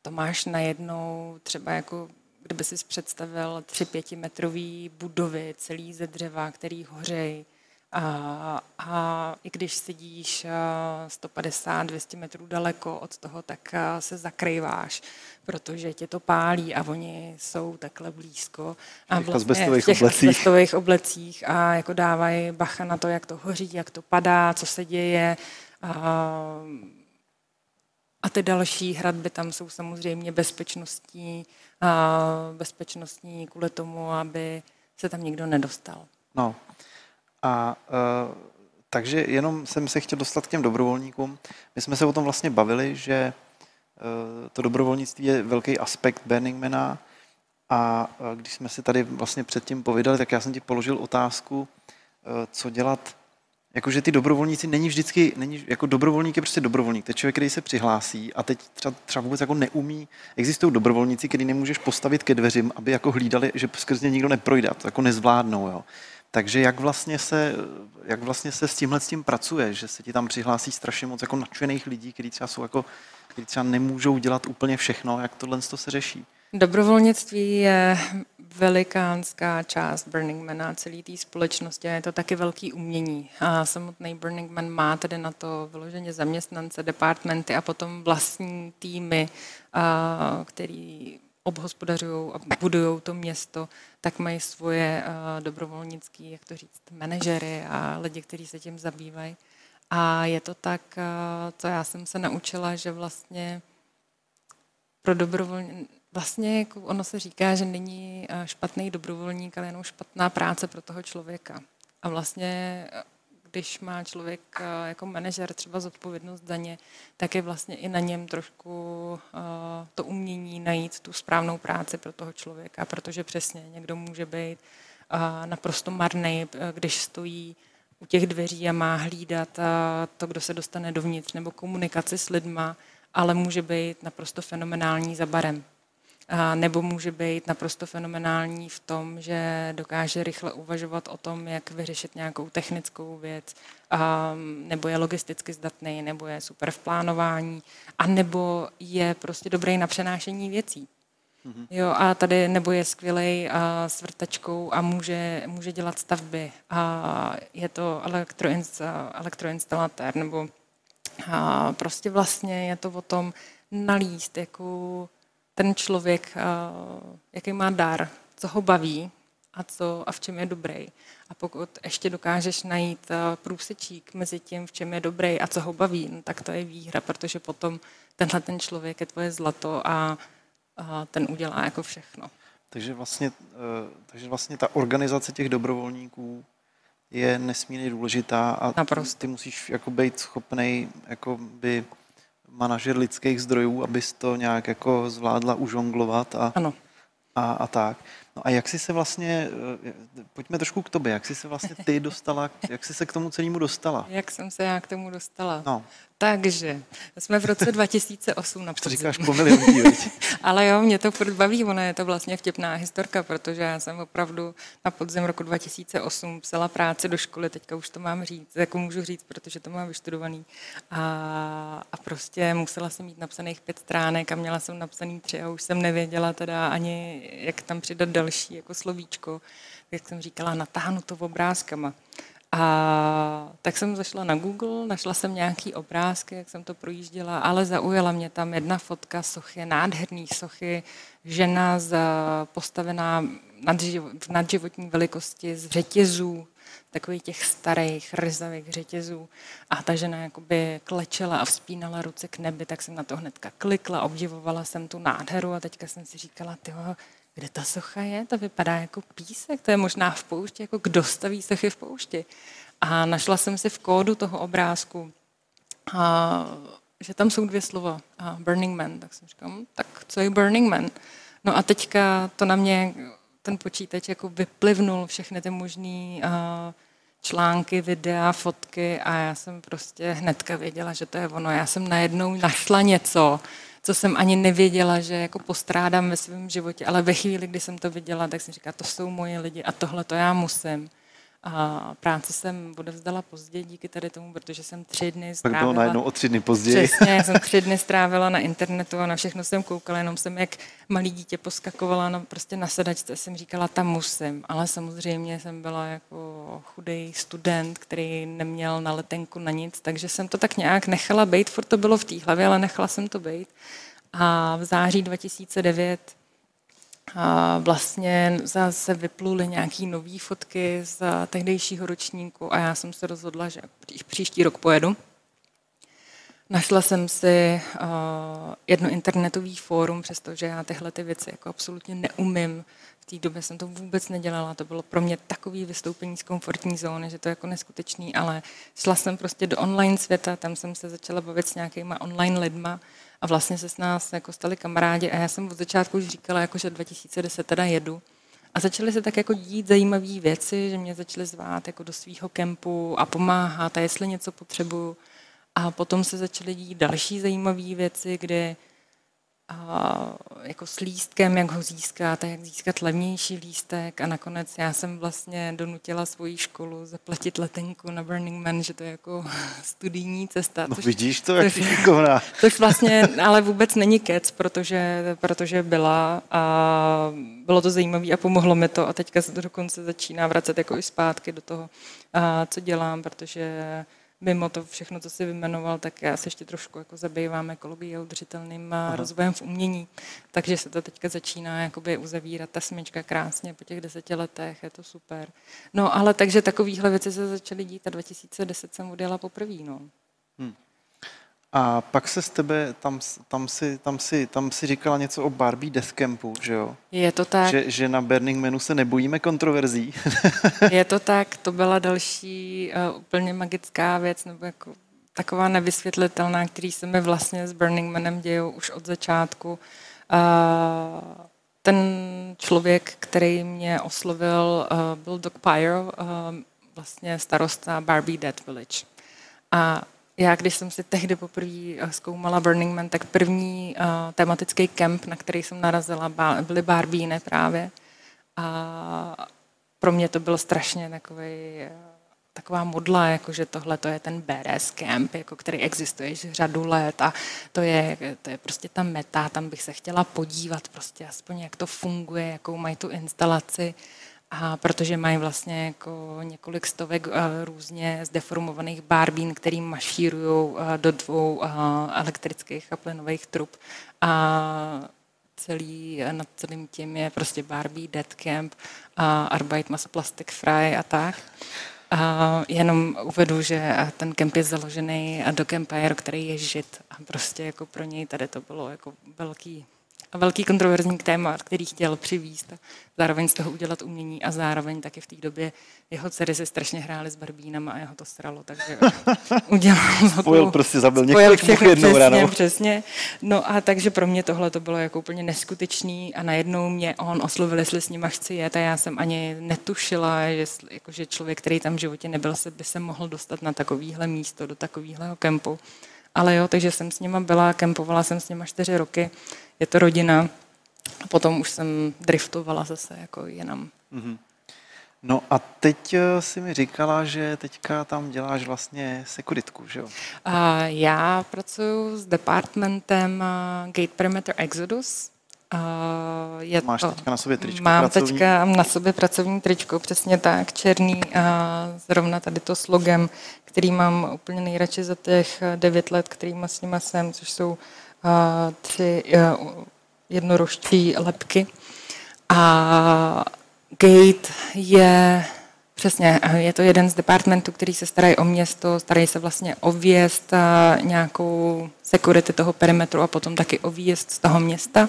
to máš najednou třeba jako kdyby si představil tři pětimetrový budovy celý ze dřeva, který hořej, a, a i když sedíš 150-200 metrů daleko od toho, tak se zakrýváš, protože tě to pálí a oni jsou takhle blízko. A vlastně v těch oblecích. [LAUGHS] oblecích a jako dávají bacha na to, jak to hoří, jak to padá, co se děje. A, a ty další hradby tam jsou samozřejmě bezpečnostní, a bezpečnostní kvůli tomu, aby se tam nikdo nedostal. No, a uh, takže jenom jsem se chtěl dostat k těm dobrovolníkům. My jsme se o tom vlastně bavili, že uh, to dobrovolnictví je velký aspekt Burning Mana a uh, když jsme si tady vlastně předtím povídali, tak já jsem ti položil otázku, co dělat Jakože ty dobrovolníci není vždycky, není, jako dobrovolník je prostě dobrovolník. To je člověk, který se přihlásí a teď třeba, třeba vůbec jako neumí. Existují dobrovolníci, který nemůžeš postavit ke dveřím, aby jako hlídali, že skrz ně nikdo neprojde. To jako nezvládnou. Jo. Takže jak vlastně, se, jak vlastně se s tímhle s tím pracuje, že se ti tam přihlásí strašně moc jako nadšených lidí, kteří třeba jsou jako, kteří třeba nemůžou dělat úplně všechno, jak tohle to se řeší? Dobrovolnictví je velikánská část Burning Mana, celé té společnosti a je to taky velký umění. A samotný Burning Man má tedy na to vyloženě zaměstnance, departmenty a potom vlastní týmy, který obhospodařují a budují to město, tak mají svoje uh, dobrovolnické, jak to říct, manažery a lidi, kteří se tím zabývají. A je to tak, uh, co já jsem se naučila, že vlastně pro dobrovolní, vlastně jako ono se říká, že není špatný dobrovolník, ale jenom špatná práce pro toho člověka. A vlastně když má člověk eh, jako manažer třeba zodpovědnost za ně, tak je vlastně i na něm trošku eh, to umění najít tu správnou práci pro toho člověka, protože přesně někdo může být eh, naprosto marný, když stojí u těch dveří a má hlídat to, kdo se dostane dovnitř, nebo komunikaci s lidma, ale může být naprosto fenomenální za barem nebo může být naprosto fenomenální v tom, že dokáže rychle uvažovat o tom, jak vyřešit nějakou technickou věc, nebo je logisticky zdatný, nebo je super v plánování, a nebo je prostě dobrý na přenášení věcí. Mm-hmm. Jo, a tady nebo je skvělý s vrtačkou a může, může dělat stavby. A je to elektroinst, elektroinstalatér, nebo a prostě vlastně je to o tom nalíst jako ten člověk, eh, jaký má dar, co ho baví a, co, a v čem je dobrý. A pokud ještě dokážeš najít eh, průsečík mezi tím, v čem je dobrý a co ho baví, no, tak to je výhra, protože potom tenhle ten člověk je tvoje zlato a, a ten udělá jako všechno. Takže vlastně, eh, takže vlastně ta organizace těch dobrovolníků je nesmírně důležitá a Naprosto. ty musíš jako být schopný jako by manažer lidských zdrojů, abys to nějak jako zvládla užonglovat a, ano. a, a tak. No a jak jsi se vlastně, eh, pojďme trošku k tobě, jak jsi se vlastně ty dostala, jak jsi se k tomu celému dostala? Jak jsem se já k tomu dostala? No. Takže, jsme v roce [LAUGHS] 2008 na podzim. To říkáš po milionitý, [LAUGHS] Ale jo, mě to furt baví, ono je to vlastně vtipná historka, protože já jsem opravdu na podzim roku 2008 psala práci do školy, teďka už to mám říct, jako můžu říct, protože to mám vyštudovaný. A, a prostě musela jsem mít napsaných pět stránek a měla jsem napsaný tři a už jsem nevěděla teda ani, jak tam přidat další jako slovíčko, jak jsem říkala, natáhnu to obrázkama. A tak jsem zašla na Google, našla jsem nějaký obrázky, jak jsem to projížděla, ale zaujala mě tam jedna fotka sochy, nádherný sochy, žena z, postavená v nadživotní velikosti z řetězů, takových těch starých, ryzavých řetězů. A ta žena jakoby klečela a vzpínala ruce k nebi, tak jsem na to hnedka klikla, obdivovala jsem tu nádheru a teďka jsem si říkala, tyho, kde ta socha je? To vypadá jako písek, to je možná v poušti, jako kdo staví sochy v poušti. A našla jsem si v kódu toho obrázku, a, že tam jsou dvě slova, a Burning Man. Tak jsem říkala, hm, tak co je Burning Man? No a teďka to na mě ten počítač jako vyplivnul všechny ty možné články, videa, fotky a já jsem prostě hnedka věděla, že to je ono. Já jsem najednou našla něco, co jsem ani nevěděla, že jako postrádám ve svém životě, ale ve chvíli, kdy jsem to viděla, tak jsem říkala, to jsou moje lidi a tohle to já musím. A práci jsem odevzdala později díky tady tomu, protože jsem tři dny strávila... Tak bylo najednou o tři dny později. Přesně, jsem tři dny strávila na internetu a na všechno jsem koukala, jenom jsem jak malý dítě poskakovala na, prostě na sedačce, jsem říkala, tam musím. Ale samozřejmě jsem byla jako chudý student, který neměl na letenku na nic, takže jsem to tak nějak nechala být, furt to bylo v té hlavě, ale nechala jsem to být. A v září 2009 a vlastně zase vypluly nějaký nové fotky z tehdejšího ročníku a já jsem se rozhodla, že příští rok pojedu. Našla jsem si uh, jedno internetový fórum, přestože já tyhle ty věci jako absolutně neumím. V té době jsem to vůbec nedělala, to bylo pro mě takový vystoupení z komfortní zóny, že to je jako neskutečný, ale šla jsem prostě do online světa, tam jsem se začala bavit s nějakýma online lidma, a vlastně se s nás jako stali kamarádi a já jsem od začátku už říkala, jako, že 2010 teda jedu. A začaly se tak jako dít zajímavé věci, že mě začaly zvát jako do svého kempu a pomáhat a jestli něco potřebuju. A potom se začaly dít další zajímavé věci, kde a jako s lístkem, jak ho získat a jak získat levnější lístek a nakonec já jsem vlastně donutila svoji školu zaplatit letenku na Burning Man, že to je jako [LAUGHS] studijní cesta. No což, vidíš to, jak šikovná. [LAUGHS] Což vlastně ale vůbec není kec, protože, protože byla a bylo to zajímavé a pomohlo mi to a teďka se to dokonce začíná vracet jako i zpátky do toho, a co dělám, protože mimo to všechno, co si vymenoval, tak já se ještě trošku jako zabývám ekologií a udržitelným Aha. rozvojem v umění. Takže se to teďka začíná jakoby uzavírat ta smyčka krásně po těch deseti letech, je to super. No ale takže takovéhle věci se začaly dít a 2010 jsem odjela poprvé. No. Hmm. A pak se z tebe, tam, tam, si, tam, si, tam si říkala něco o Barbie Death Campu, že jo? Je to tak. Že, že na Burning Manu se nebojíme kontroverzí. [LAUGHS] Je to tak, to byla další uh, úplně magická věc, nebo jako taková nevysvětlitelná, který se mi vlastně s Burning Manem dějou už od začátku. Uh, ten člověk, který mě oslovil, uh, byl Doc Pyro, uh, vlastně starosta Barbie Dead Village. A já, když jsem si tehdy poprvé eh, zkoumala Burning Man, tak první uh, tematický kemp, na který jsem narazila, byly Barbíny právě. A pro mě to byl strašně takový eh, taková modla, jako že tohle to je ten BRS camp, jako který existuje již řadu let a to je, to je prostě ta meta, tam bych se chtěla podívat prostě aspoň, jak to funguje, jakou mají tu instalaci. A protože mají vlastně jako několik stovek uh, různě zdeformovaných barbín, který mašírují uh, do dvou uh, elektrických a plynových trub. A celý, nad celým tím je prostě Barbie, Dead Camp, a Arbeit mas Plastic Fry a tak. A jenom uvedu, že ten kemp je založený do Campire, který je žid. A prostě jako pro něj tady to bylo jako velký velký kontroverzní téma, který chtěl přivíst a zároveň z toho udělat umění a zároveň taky v té době jeho dcery se strašně hrály s barbínama a jeho to sralo, takže [LAUGHS] udělal Spojil prostě, zabil několik všechno, jednou přesně, ranou. přesně. No a takže pro mě tohle to bylo jako úplně neskutečný a najednou mě on oslovil, jestli s nima chci jet a já jsem ani netušila, že, jako, že člověk, který tam v životě nebyl, se by se mohl dostat na takovýhle místo, do takového kempu. Ale jo, takže jsem s nima byla, kempovala jsem s nima čtyři roky, je to rodina. A potom už jsem driftovala zase jako jinam. Mm-hmm. No a teď eh, si mi říkala, že teďka tam děláš vlastně sekuritku, že jo? A já pracuji s departmentem eh, Gate Perimeter Exodus. Uh, je Máš to, teďka na sobě tričko Mám pracovní? teďka na sobě pracovní tričko, přesně tak, černý a zrovna tady to s logem, který mám úplně nejradši za těch devět let, kterýma s nima jsem, což jsou uh, tři uh, jednorožčí lepky. A Gate je Přesně, je to jeden z departmentů, který se starají o město, starají se vlastně o výjezd, nějakou security toho perimetru a potom taky o výjezd z toho města.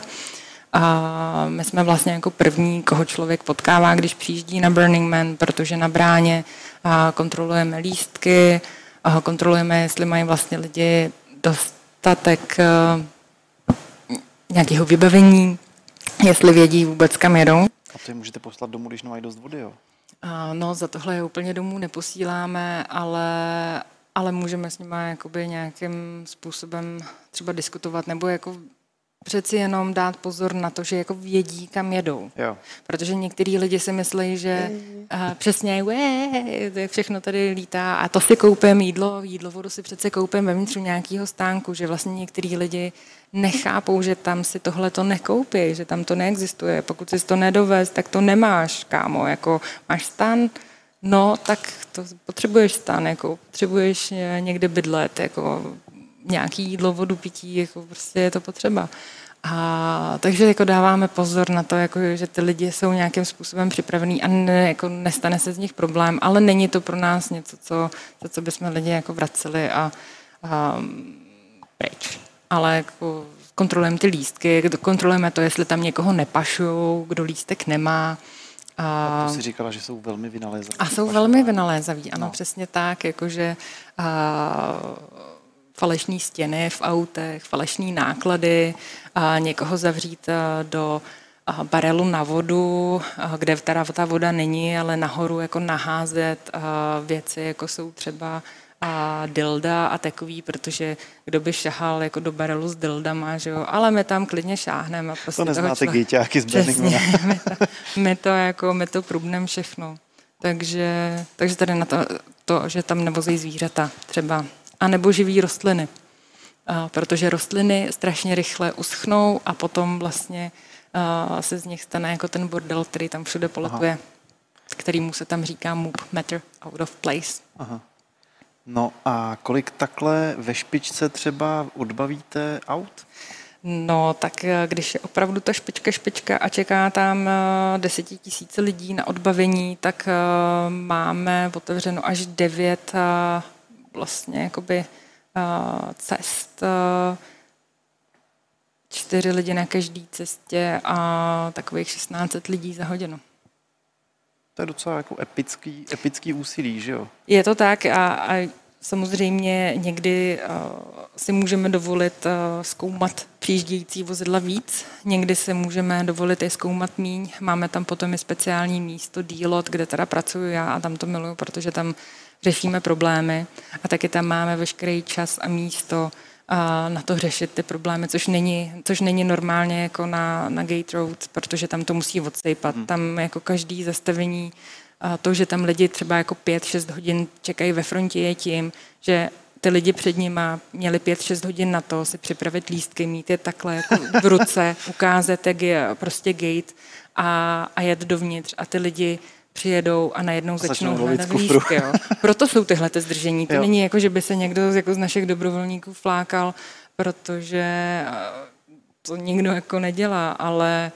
A my jsme vlastně jako první, koho člověk potkává, když přijíždí na Burning Man, protože na bráně kontrolujeme lístky, kontrolujeme, jestli mají vlastně lidi dostatek nějakého vybavení, jestli vědí vůbec, kam jedou. A to je můžete poslat domů, když nemají dost vody, jo? No, za tohle je úplně domů neposíláme, ale, ale můžeme s nimi jakoby nějakým způsobem třeba diskutovat, nebo jako přeci jenom dát pozor na to, že jako vědí, kam jedou. Jo. Protože některý lidi si myslí, že uh, přesně, je všechno tady lítá a to si koupím jídlo, jídlo vodu si přece koupím vevnitř nějakého stánku, že vlastně některý lidi nechápou, že tam si tohle to nekoupí, že tam to neexistuje. Pokud si to nedovez, tak to nemáš, kámo. Jako máš stan, no, tak to potřebuješ stan, jako potřebuješ někde bydlet, jako nějaký jídlo, vodu, pití, jako prostě je to potřeba. A, takže jako dáváme pozor na to, jako, že ty lidi jsou nějakým způsobem připravení a ne, jako nestane se z nich problém, ale není to pro nás něco, co, to, co bychom lidi jako vraceli a, a pryč. Ale jako kontrolujeme ty lístky, kontrolujeme to, jestli tam někoho nepašují, kdo lístek nemá. A, a to si říkala, že jsou velmi vynalézaví. A jsou velmi vynalézaví, ano, no. přesně tak, jakože a, falešní stěny v autech, falešní náklady, a někoho zavřít do barelu na vodu, kde teda ta voda není, ale nahoru jako naházet věci, jako jsou třeba a dilda a takový, protože kdo by šahal jako do barelu s dildama, že jo, ale my tam klidně šáhneme. Prostě to neznáte gejťáky z Přesně, [LAUGHS] my to, my to, jako, my to průbneme všechno. Takže, takže tady na to, to, že tam nevozí zvířata třeba anebo živý rostliny. A protože rostliny strašně rychle uschnou a potom vlastně se z nich stane jako ten bordel, který tam všude poletuje, Aha. kterýmu se tam říká move matter out of place. Aha. No a kolik takhle ve špičce třeba odbavíte aut? No, tak když je opravdu ta špička špička a čeká tam desetitisíce lidí na odbavení, tak máme otevřeno až devět vlastně jakoby uh, cest, uh, čtyři lidi na každé cestě a takových 16 lidí za hodinu. To je docela jako epický, epický úsilí, že jo? Je to tak a, a samozřejmě někdy uh, si můžeme dovolit uh, zkoumat přijíždějící vozidla víc, někdy si můžeme dovolit i zkoumat míň. Máme tam potom i speciální místo, dílot, kde teda pracuji já a tam to miluju, protože tam řešíme problémy a taky tam máme veškerý čas a místo a na to řešit ty problémy, což není, což není normálně jako na, na Gate Road, protože tam to musí odsejpat. Hmm. Tam jako každý zastavení, a to, že tam lidi třeba jako pět, šest hodin čekají ve frontě je tím, že ty lidi před nima měli pět, šest hodin na to si připravit lístky, mít je takhle jako v ruce, [LAUGHS] ukázat, jak je prostě gate a, a jet dovnitř a ty lidi přijedou a najednou a začnou hledat lístky. Jo. [LAUGHS] Proto jsou tyhle ty zdržení. To jo. není jako, že by se někdo jako z našich dobrovolníků flákal, protože eh, to nikdo jako nedělá, ale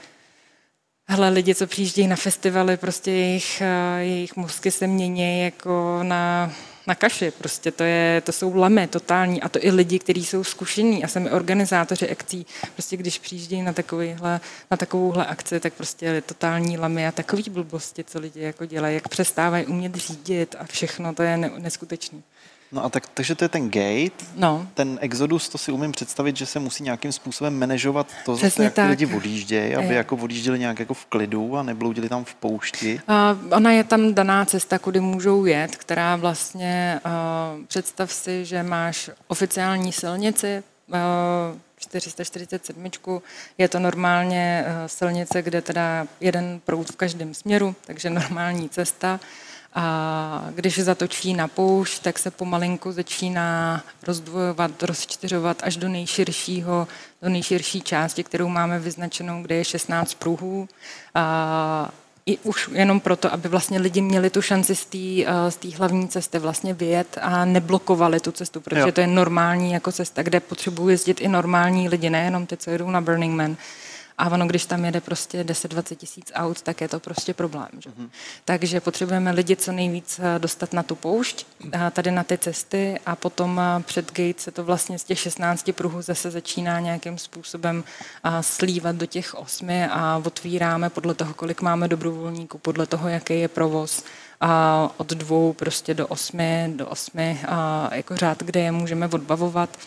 hele, lidi, co přijíždějí na festivaly, prostě jejich, eh, jejich mozky se mění jako na na kaši, prostě to, je, to jsou lamy totální a to i lidi, kteří jsou zkušení a sami organizátoři akcí, prostě když přijíždějí na, takovýhle, na takovouhle akci, tak prostě je totální lamy a takový blbosti, co lidi jako dělají, jak přestávají umět řídit a všechno, to je neskutečný. No a tak, takže to je ten gate, no. ten exodus, to si umím představit, že se musí nějakým způsobem manažovat to, Přesně jak tak. lidi odjíždějí, aby je. jako odjížděli nějak jako v klidu a nebloudili tam v poušti. Uh, ona je tam daná cesta, kudy můžou jet, která vlastně, uh, představ si, že máš oficiální silnici, uh, 447. Je to normálně silnice, kde teda jeden proud v každém směru, takže normální cesta. A když zatočí na poušť, tak se pomalinku začíná rozdvojovat, rozčtyřovat až do nejširšího, do nejširší části, kterou máme vyznačenou, kde je 16 pruhů. A i už jenom proto, aby vlastně lidi měli tu šanci z té z té hlavní cesty vlastně vyjet a neblokovali tu cestu, protože jo. to je normální jako cesta, kde potřebují jezdit i normální lidi, nejenom ty, co jedou na Burning Man. A ono, když tam jede prostě 10-20 tisíc aut, tak je to prostě problém. Že? Mm-hmm. Takže potřebujeme lidi co nejvíc eh, dostat na tu poušť, eh, tady na ty cesty a potom eh, před gate se to vlastně z těch 16 pruhů zase začíná nějakým způsobem slívat do těch osmi a otvíráme podle toho, kolik máme dobrovolníků, podle toho, jaký je provoz a od dvou prostě do osmi, do osmi a jako řád, kde je můžeme odbavovat.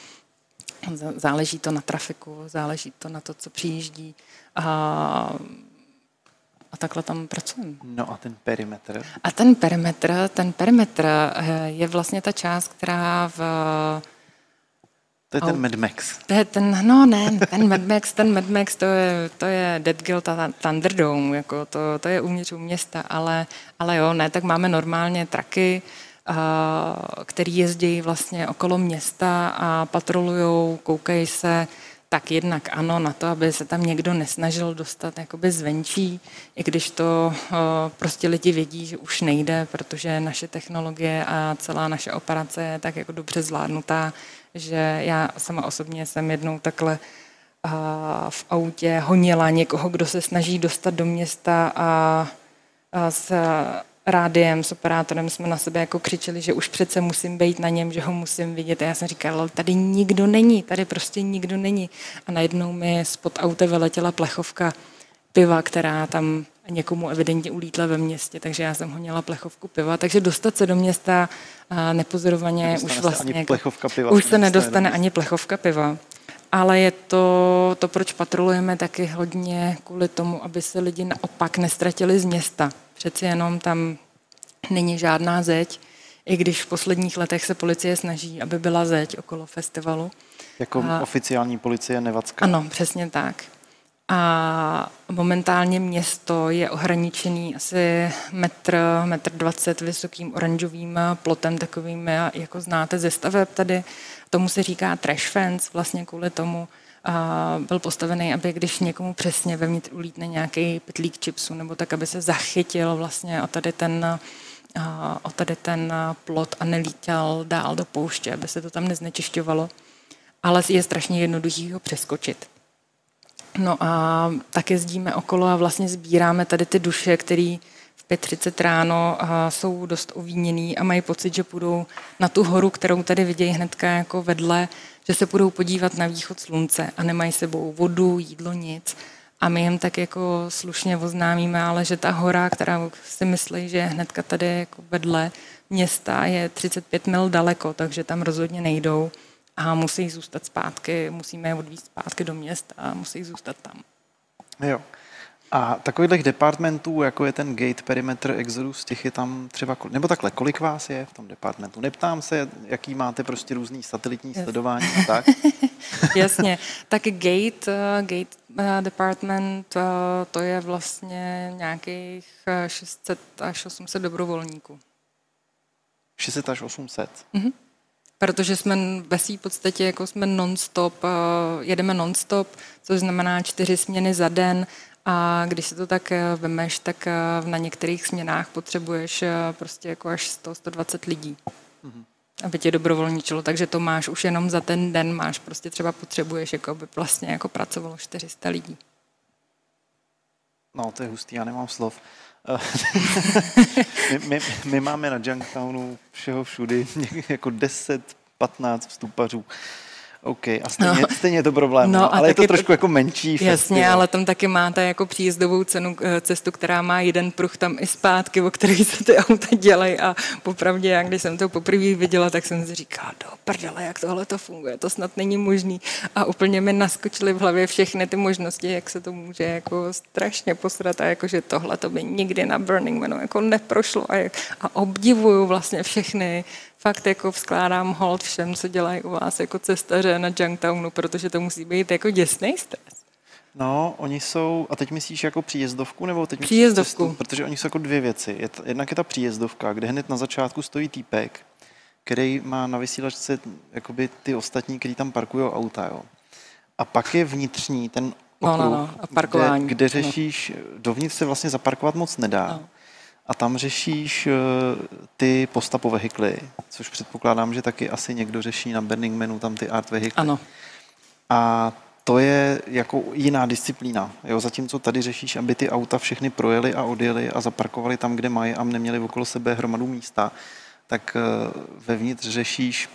Záleží to na trafiku, záleží to na to, co přijíždí. A, a takhle tam pracujeme. No a ten perimetr? A ten perimetr, ten perimetr eh, je vlastně ta část, která v to je ten Mad Max. To je ten, no ne, ten Mad Max, ten Mad Max, to je, to je Dead Guild a Thunderdome, jako to, to je uvnitř města, ale, ale jo, ne, tak máme normálně traky, který jezdí vlastně okolo města a patrolují, koukají se, tak jednak ano, na to, aby se tam někdo nesnažil dostat jakoby zvenčí, i když to prostě lidi vědí, že už nejde, protože naše technologie a celá naše operace je tak jako dobře zvládnutá, že já sama osobně jsem jednou takhle v autě honila někoho, kdo se snaží dostat do města a s rádiem, s operátorem jsme na sebe jako křičeli, že už přece musím být na něm, že ho musím vidět. A já jsem říkala, tady nikdo není, tady prostě nikdo není. A najednou mi spod auta vyletěla plechovka piva, která tam někomu evidentně ulítla ve městě, takže já jsem honila plechovku piva. Takže dostat se do města nepozorovaně už vlastně... Ani plechovka piva, už se nedostane ani plechovka piva. Ale je to, to, proč patrolujeme taky hodně kvůli tomu, aby se lidi naopak nestratili z města. Přeci jenom tam není žádná zeď, i když v posledních letech se policie snaží, aby byla zeď okolo festivalu. Jako a, oficiální policie Nevacka. Ano, přesně tak. A momentálně město je ohraničený asi metr, metr dvacet vysokým oranžovým plotem, takovým, jako znáte ze staveb tady. Tomu se říká trash fence, vlastně kvůli tomu, byl postavený, aby když někomu přesně vevnitř ulítne nějaký pytlík čipsu, nebo tak, aby se zachytil vlastně o tady ten, o tady ten plot a nelítal dál do pouště, aby se to tam neznečišťovalo. Ale je strašně jednoduchý ho přeskočit. No a tak jezdíme okolo a vlastně sbíráme tady ty duše, které v 5.30 ráno jsou dost uvíněný a mají pocit, že půjdou na tu horu, kterou tady vidějí hnedka jako vedle že se budou podívat na východ slunce a nemají sebou vodu, jídlo, nic. A my jim tak jako slušně oznámíme, ale že ta hora, která si myslí, že je hnedka tady jako vedle města, je 35 mil daleko, takže tam rozhodně nejdou a musí zůstat zpátky, musíme je odvízt zpátky do města a musí zůstat tam. Jo. A takových departmentů, jako je ten Gate Perimeter Exodus, těch je tam třeba, nebo takhle, kolik vás je v tom departmentu? Neptám se, jaký máte prostě různý satelitní yes. sledování a tak. [LAUGHS] Jasně, tak Gate, uh, Gate uh, Department, uh, to je vlastně nějakých 600 až 800 dobrovolníků. 600 až 800? Mm-hmm. Protože jsme ve své podstatě jako jsme non-stop, jedeme non-stop, což znamená čtyři směny za den, a když se to tak eh, vemeš, tak eh, na některých směnách potřebuješ eh, prostě jako až 100-120 lidí, mm-hmm. aby tě dobrovolničilo. Takže to máš už jenom za ten den, máš prostě třeba potřebuješ, jako by vlastně jako pracovalo 400 lidí. No, to je hustý, já nemám slov. [LAUGHS] my, my, my máme na Junktownu všeho všudy [LAUGHS] jako 10, 15 vstupařů. OK, a stejně, no. stejně je to problém, no, no, ale je to trošku to, jako menší Jasně, festival. ale tam taky máte jako příjezdovou cenu, eh, cestu, která má jeden pruh tam i zpátky, o který se ty auta dělají a popravdě, já když jsem to poprvé viděla, tak jsem si říkala, do prdele, jak tohle to funguje, to snad není možný a úplně mi naskočily v hlavě všechny ty možnosti, jak se to může jako strašně posrat a jakože tohle to by nikdy na Burning Manu jako neprošlo a, jak, a obdivuju vlastně všechny fakt jako vzkládám hold všem, co dělají u vás jako cestaře na Junktownu, protože to musí být jako děsný stres. No, oni jsou, a teď myslíš jako příjezdovku, nebo teď Příjezdovku. Cestu, protože oni jsou jako dvě věci. Je, jednak je ta příjezdovka, kde hned na začátku stojí týpek, který má na vysílačce jakoby ty ostatní, kteří tam parkují auta, jo. A pak je vnitřní, ten okruh, no, no, no. A parkování. Kde, kde řešíš, no. dovnitř se vlastně zaparkovat moc nedá. No a tam řešíš eh, ty postapo vehikly, což předpokládám, že taky asi někdo řeší na Burning Manu, tam ty art vehikly. Ano. A to je jako jiná disciplína. Jo, zatímco tady řešíš, aby ty auta všechny projeli a odjeli a zaparkovali tam, kde mají a neměli okolo sebe hromadu místa, tak eh, vevnitř řešíš,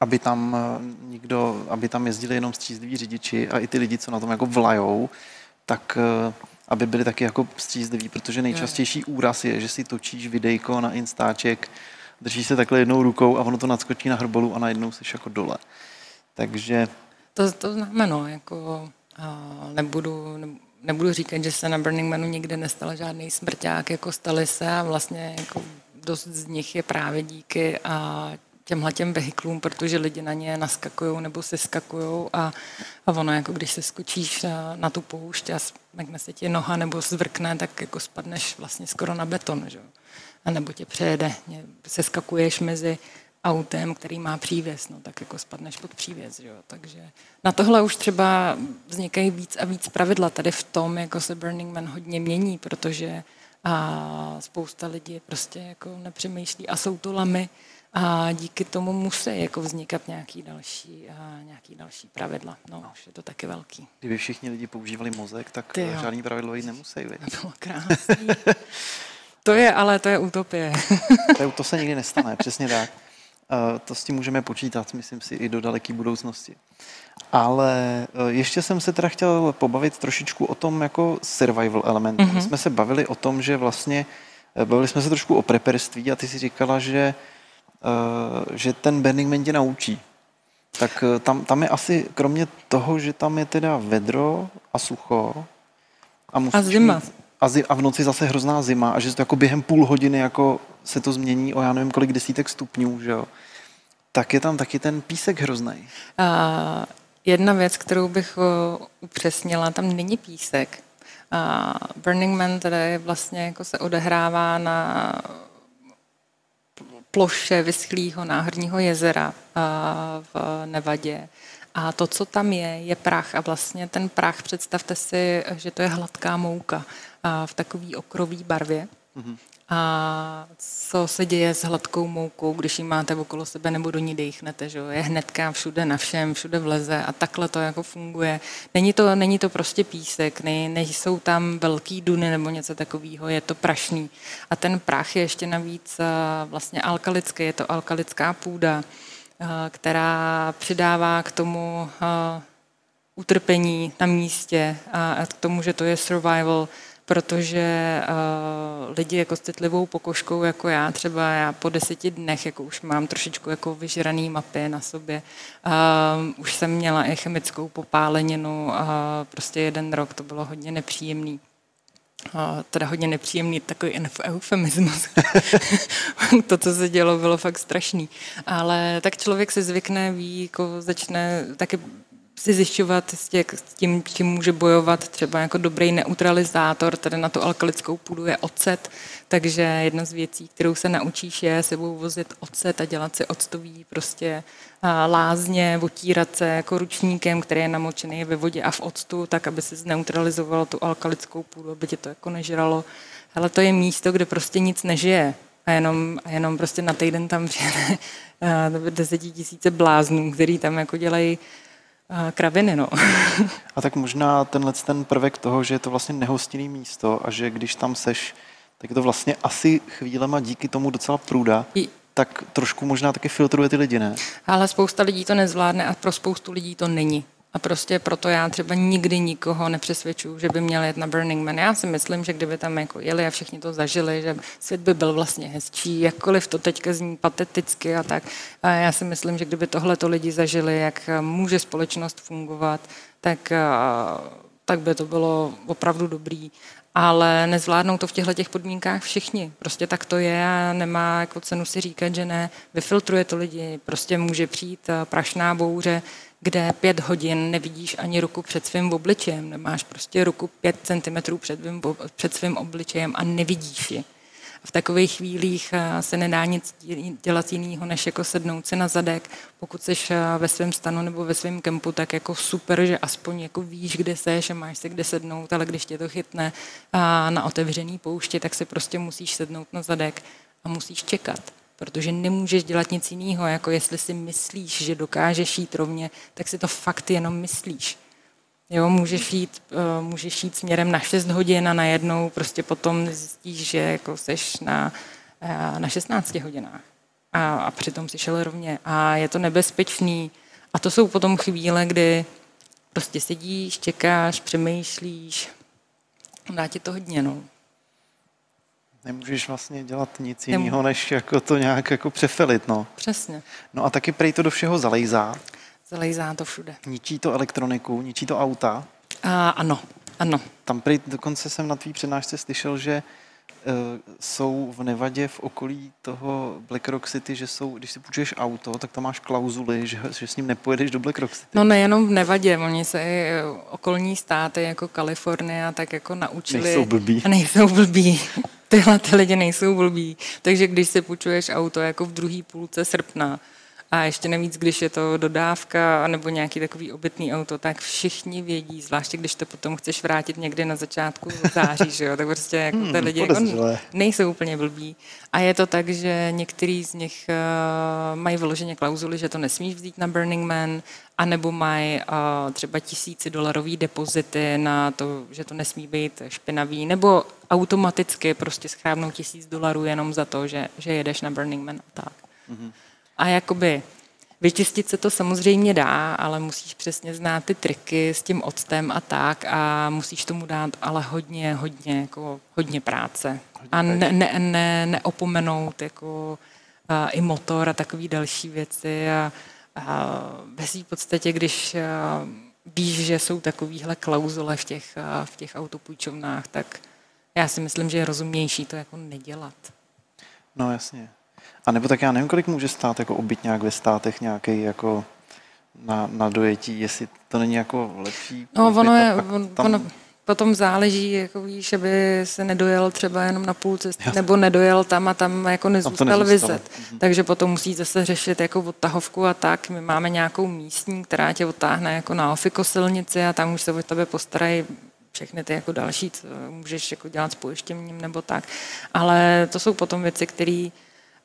aby tam eh, nikdo, aby tam jezdili jenom střízliví řidiči a i ty lidi, co na tom jako vlajou, tak aby byli taky jako střízliví, protože nejčastější úraz je, že si točíš videjko na Instaček, držíš se takhle jednou rukou a ono to nadskočí na hrbolu a najednou jsi jako dole. Takže... To, to znamená, jako uh, nebudu, ne, nebudu říkat, že se na Burning Manu nikde nestal žádný smrťák, jako staly se a vlastně jako dost z nich je právě díky a těmhle těm vehiklům, protože lidi na ně naskakují nebo se skakují a, a ono, jako když se skočíš na, tu poušť a smekne se ti noha nebo zvrkne, tak jako spadneš vlastně skoro na beton, že? A nebo tě přejede, se skakuješ mezi autem, který má přívěs, no tak jako spadneš pod přívěs, jo. Takže na tohle už třeba vznikají víc a víc pravidla. Tady v tom jako se Burning Man hodně mění, protože a spousta lidí prostě jako nepřemýšlí a jsou to lamy, a díky tomu musí jako vznikat nějaký další, a nějaký další pravidla. No, už je to taky velký. Kdyby všichni lidi používali mozek, tak Ty žádný pravidlo jít nemusí. Viď? To bylo krásný. to je, ale to je utopie. to, je, to se nikdy nestane, přesně tak. Uh, to s tím můžeme počítat, myslím si, i do daleké budoucnosti. Ale uh, ještě jsem se teda chtěl pobavit trošičku o tom jako survival element. Mm-hmm. My jsme se bavili o tom, že vlastně, eh, bavili jsme se trošku o preperství a ty si říkala, že Eh, že ten Burning Man tě naučí. Tak eh, tam, tam je asi, kromě toho, že tam je teda vedro a sucho a, a zima. Mít, a, zi, a v noci zase hrozná zima a že to jako během půl hodiny jako se to změní o já nevím kolik desítek stupňů, že jo. Tak je tam taky ten písek hrozný. Uh, jedna věc, kterou bych uh, upřesnila, tam není písek. Uh, Burning Man teda je vlastně jako se odehrává na ploše vyschlého náhorního jezera v Nevadě. A to, co tam je, je prach. A vlastně ten prach, představte si, že to je hladká mouka v takové okrový barvě. Mm-hmm. A co se děje s hladkou moukou, když ji máte okolo sebe nebo do ní dechnete, že je hnedka všude na všem, všude vleze a takhle to jako funguje. Není to, není to prostě písek, ne, nejsou tam velký duny nebo něco takového, je to prašný. A ten prach je ještě navíc vlastně alkalický, je to alkalická půda, která přidává k tomu utrpení na místě a k tomu, že to je survival, protože uh, lidi jako s citlivou pokožkou, jako já třeba, já po deseti dnech jako už mám trošičku jako vyžraný mapy na sobě. Uh, už jsem měla i chemickou popáleninu a prostě jeden rok to bylo hodně nepříjemný. Uh, teda hodně nepříjemný, takový eufemismus. [LAUGHS] to, co se dělo, bylo fakt strašný. Ale tak člověk se zvykne, ví, jako začne taky si zjišťovat s, tím, čím může bojovat třeba jako dobrý neutralizátor, tady na tu alkalickou půdu je ocet, takže jedna z věcí, kterou se naučíš, je sebou vozit ocet a dělat si octový prostě lázně, otírat se jako ručníkem, který je namočený ve vodě a v octu, tak aby se zneutralizovalo tu alkalickou půdu, aby tě to jako nežralo. Ale to je místo, kde prostě nic nežije. A jenom, a jenom prostě na týden tam přijede [LAUGHS] desetitisíce bláznů, který tam jako dělají kraviny. No. a tak možná tenhle ten prvek toho, že je to vlastně nehostinný místo a že když tam seš tak je to vlastně asi chvílema díky tomu docela průda, tak trošku možná taky filtruje ty lidi, ne? Ale spousta lidí to nezvládne a pro spoustu lidí to není. A prostě proto já třeba nikdy nikoho nepřesvědčuju, že by měl jet na Burning Man. Já si myslím, že kdyby tam jako jeli a všichni to zažili, že svět by byl vlastně hezčí, jakkoliv to teďka zní pateticky a tak. A já si myslím, že kdyby tohle to lidi zažili, jak může společnost fungovat, tak, tak by to bylo opravdu dobrý ale nezvládnou to v těchto těch podmínkách všichni. Prostě tak to je a nemá jako cenu si říkat, že ne. Vyfiltruje to lidi. Prostě může přijít prašná bouře, kde pět hodin nevidíš ani ruku před svým obličejem. Nemáš prostě ruku pět centimetrů před, před svým obličejem a nevidíš ji v takových chvílích eh, se nedá nic dělat jiného, než jako sednout si na zadek. Pokud jsi eh, ve svém stanu nebo ve svém kempu, tak jako super, že aspoň jako víš, kde seš a máš se kde sednout, ale když tě to chytne eh, na otevřený pouště, tak si prostě musíš sednout na zadek a musíš čekat protože nemůžeš dělat nic jiného, jako jestli si myslíš, že dokážeš jít rovně, tak si to fakt jenom myslíš. Jo, můžeš jít, uh, můžeš jít směrem na 6 hodin a najednou prostě potom zjistíš, že jako seš na, uh, na 16 hodinách. A, a přitom si šel rovně. A je to nebezpečný. A to jsou potom chvíle, kdy prostě sedíš, čekáš, přemýšlíš. Dá ti to hodně, no. Nemůžeš vlastně dělat nic jiného, než jako to nějak jako přefelit, no. Přesně. No a taky prej to do všeho zalejzá. Zalejzá to všude. Ničí to elektroniku, ničí to auta. A, ano, ano. Tam prý, dokonce jsem na tvý přednášce slyšel, že uh, jsou v Nevadě v okolí toho Black Rock City, že jsou, když si půjčuješ auto, tak tam máš klauzuly, že, že s ním nepojedeš do Black Rock City. No nejenom v Nevadě, oni se i okolní státy jako Kalifornia tak jako naučili. Nejsou blbí. A nejsou blbí. Tyhle ty lidi nejsou blbí. Takže když si půjčuješ auto jako v druhé půlce srpna, a ještě navíc, když je to dodávka nebo nějaký takový obytný auto, tak všichni vědí, zvláště když to potom chceš vrátit někdy na začátku září, že jo, tak prostě jako hmm, ty lidi jako nejsou úplně blbí. A je to tak, že některý z nich uh, mají vyloženě klauzuly, že to nesmíš vzít na Burning Man, anebo mají uh, třeba tisíci dolarový depozity na to, že to nesmí být špinavý, nebo automaticky prostě schrábnou tisíc dolarů jenom za to, že, že jedeš na Burning Man a tak. Mm-hmm. A jakoby vyčistit se to samozřejmě dá, ale musíš přesně znát ty triky s tím octem a tak a musíš tomu dát ale hodně, hodně, jako hodně práce. A ne, ne, ne, neopomenout jako a, i motor a takové další věci a, a ve v podstatě, když a, víš, že jsou takovéhle klauzule v těch, a, v těch autopůjčovnách, tak já si myslím, že je rozumnější to jako nedělat. No jasně. A nebo tak já nevím, kolik může stát jako obyt nějak ve státech nějaký jako na, na dojetí, jestli to není jako lepší. No ono je, on, tam... ono potom záleží, jako víš, aby se nedojel třeba jenom na půl cesty, Jasně. nebo nedojel tam a tam jako nezůstal, tam vyzet. Mhm. Takže potom musí zase řešit jako odtahovku a tak. My máme nějakou místní, která tě odtáhne jako na ofiko silnici a tam už se o tebe postarají všechny ty jako další, co můžeš jako dělat s pojištěním nebo tak. Ale to jsou potom věci, které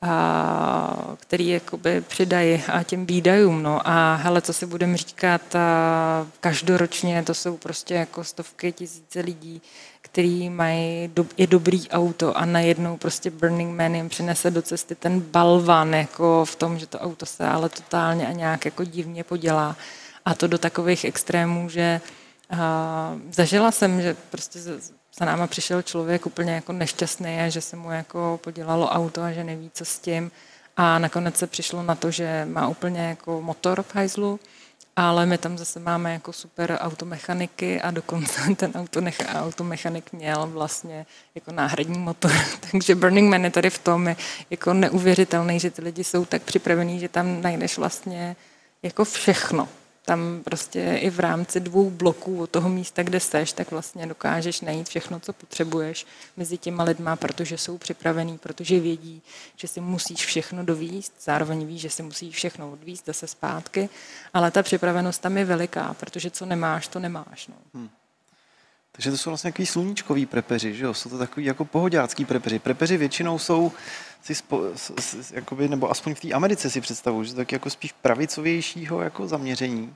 a, který jakoby přidají a těm výdajům. No. A hele, co si budeme říkat, a každoročně to jsou prostě jako stovky tisíce lidí, který mají do, je dobrý auto a najednou prostě Burning Man jim přinese do cesty ten balvan jako v tom, že to auto se ale totálně a nějak jako divně podělá. A to do takových extrémů, že a, zažila jsem, že prostě za náma přišel člověk úplně jako nešťastný že se mu jako podělalo auto a že neví, co s tím. A nakonec se přišlo na to, že má úplně jako motor v hajzlu, ale my tam zase máme jako super automechaniky a dokonce [LAUGHS] ten automechanik měl vlastně jako náhradní motor. [LAUGHS] Takže Burning Man je tady v tom je jako neuvěřitelný, že ty lidi jsou tak připravení, že tam najdeš vlastně jako všechno tam prostě i v rámci dvou bloků od toho místa, kde seš, tak vlastně dokážeš najít všechno, co potřebuješ mezi těma lidma, protože jsou připravení, protože vědí, že si musíš všechno dovíst, zároveň ví, že si musíš všechno odvíst zase zpátky, ale ta připravenost tam je veliká, protože co nemáš, to nemáš. No. Hmm. Takže to jsou vlastně takový sluníčkový prepeři, že jo? Jsou to takový jako pohodácký prepeři. Prepeři většinou jsou si spo, s, s, jakoby, nebo aspoň v té Americe si představuju, že to tak jako spíš pravicovějšího jako zaměření.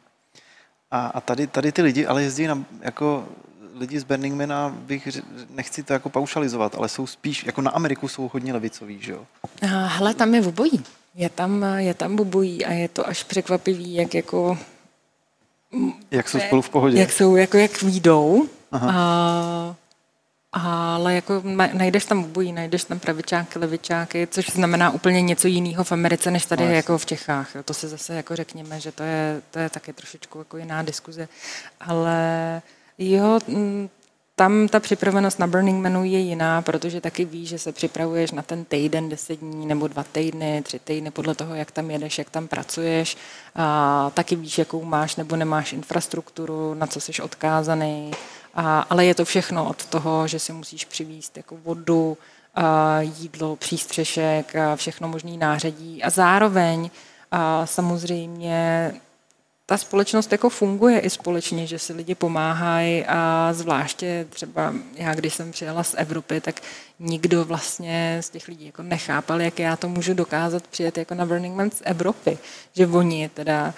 A, a tady, tady ty lidi ale jezdí na, jako lidi z Burning Mana, bych, nechci to jako paušalizovat, ale jsou spíš, jako na Ameriku jsou hodně levicoví, že jo? Hele, tam je obojí. Je tam, je tam obojí a je to až překvapivý, jak jako... Jak jsou spolu v pohodě. Jak jsou, jako jak výjdou. Aha. A ale jako najdeš tam obojí, najdeš tam pravičáky, levičáky, což znamená úplně něco jiného v Americe, než tady no, jako v Čechách. To se zase jako řekněme, že to je, to je taky trošičku jako jiná diskuze. Ale jo, tam ta připravenost na Burning Manu je jiná, protože taky víš, že se připravuješ na ten týden, deset dní nebo dva týdny, tři týdny, podle toho, jak tam jedeš, jak tam pracuješ. A taky víš, jakou máš nebo nemáš infrastrukturu, na co jsi odkázaný a, ale je to všechno od toho, že si musíš přivízt jako vodu, a jídlo, přístřešek, a všechno možný nářadí. A zároveň a samozřejmě ta společnost jako funguje i společně, že si lidi pomáhají. A zvláště třeba já, když jsem přijela z Evropy, tak nikdo vlastně z těch lidí jako nechápal, jak já to můžu dokázat přijet jako na Burning Man z Evropy, že oni teda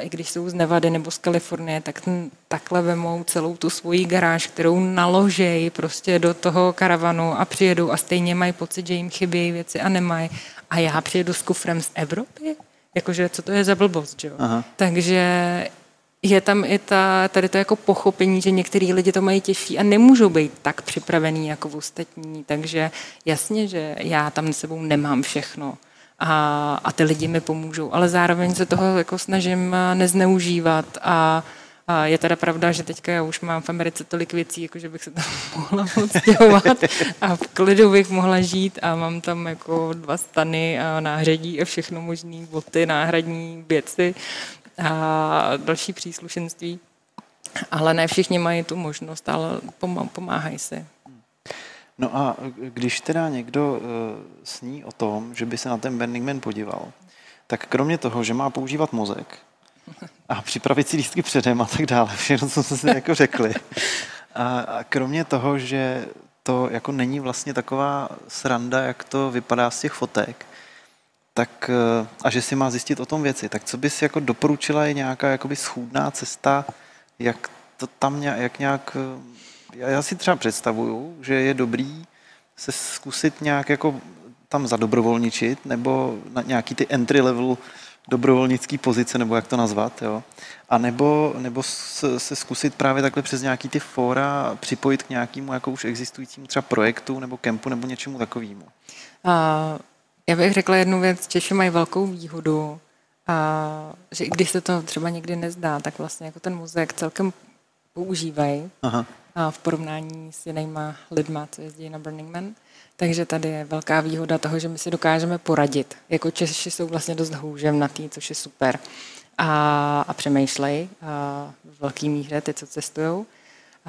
i když jsou z Nevady nebo z Kalifornie, tak ten, takhle vemou celou tu svoji garáž, kterou naložejí prostě do toho karavanu a přijedou a stejně mají pocit, že jim chybějí věci a nemají. A já přijedu s kufrem z Evropy? Jakože, co to je za blbost, jo? Aha. Takže je tam i ta, tady to jako pochopení, že některý lidi to mají těžší a nemůžou být tak připravený jako v ostatní. Takže jasně, že já tam s sebou nemám všechno a, a ty lidi mi pomůžou. Ale zároveň se toho jako snažím nezneužívat a, a je teda pravda, že teďka já už mám v Americe tolik věcí, jako že bych se tam [LAUGHS] mohla odstěhovat a v klidu bych mohla žít a mám tam jako dva stany a náhradí a všechno možné boty, náhradní věci a další příslušenství. Ale ne všichni mají tu možnost, ale pomáhají si. No a když teda někdo uh, sní o tom, že by se na ten Burning Man podíval, tak kromě toho, že má používat mozek a připravit si lístky předem a tak dále, všechno, co jsme si jako řekli, a, kromě toho, že to jako není vlastně taková sranda, jak to vypadá z těch fotek, tak, uh, a že si má zjistit o tom věci, tak co bys jako doporučila je nějaká jakoby schůdná cesta, jak to tam nějak, jak nějak já si třeba představuju, že je dobrý se zkusit nějak jako tam zadobrovolničit, nebo na nějaký ty entry level dobrovolnický pozice, nebo jak to nazvat, jo. A nebo, nebo se zkusit právě takhle přes nějaký ty fóra připojit k nějakému jako už existujícímu třeba projektu nebo kempu nebo něčemu takovému. Já bych řekla jednu věc, Češi mají velkou výhodu, a že i když se to třeba někdy nezdá, tak vlastně jako ten muzek celkem používají. Aha v porovnání s jinýma lidma, co jezdí na Burning Man. Takže tady je velká výhoda toho, že my si dokážeme poradit. Jako Češi jsou vlastně dost houževnatý, což je super. A, a přemýšlej a v velký míře ty, co cestují.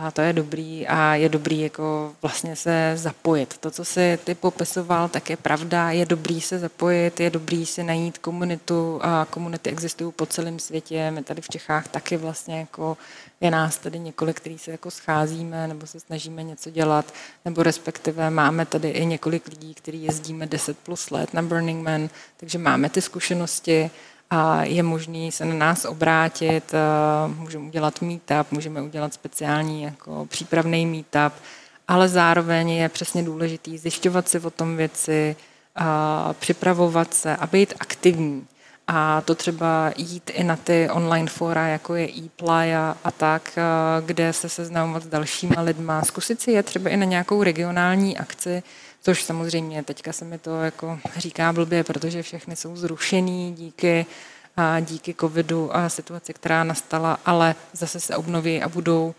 A to je dobrý a je dobrý jako vlastně se zapojit. To, co si ty popisoval, tak je pravda. Je dobrý se zapojit, je dobrý si najít komunitu a komunity existují po celém světě. My tady v Čechách taky vlastně jako je nás tady několik, který se jako scházíme nebo se snažíme něco dělat, nebo respektive máme tady i několik lidí, kteří jezdíme 10 plus let na Burning Man, takže máme ty zkušenosti a je možný se na nás obrátit, můžeme udělat meetup, můžeme udělat speciální jako přípravný meetup, ale zároveň je přesně důležitý zjišťovat si o tom věci, připravovat se a být aktivní. A to třeba jít i na ty online fora, jako je ePlaya a tak, kde se seznamovat s dalšíma lidma, zkusit si je třeba i na nějakou regionální akci, což samozřejmě teďka se mi to jako říká blbě, protože všechny jsou zrušený díky a díky covidu a situaci, která nastala, ale zase se obnoví a budou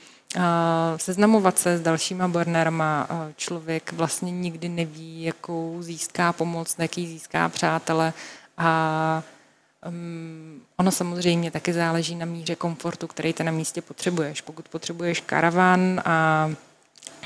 seznamovat se s dalšíma burnerama. Člověk vlastně nikdy neví, jakou získá pomoc, jaký získá přátele a um, ono samozřejmě taky záleží na míře komfortu, který ty na místě potřebuješ. Pokud potřebuješ karavan a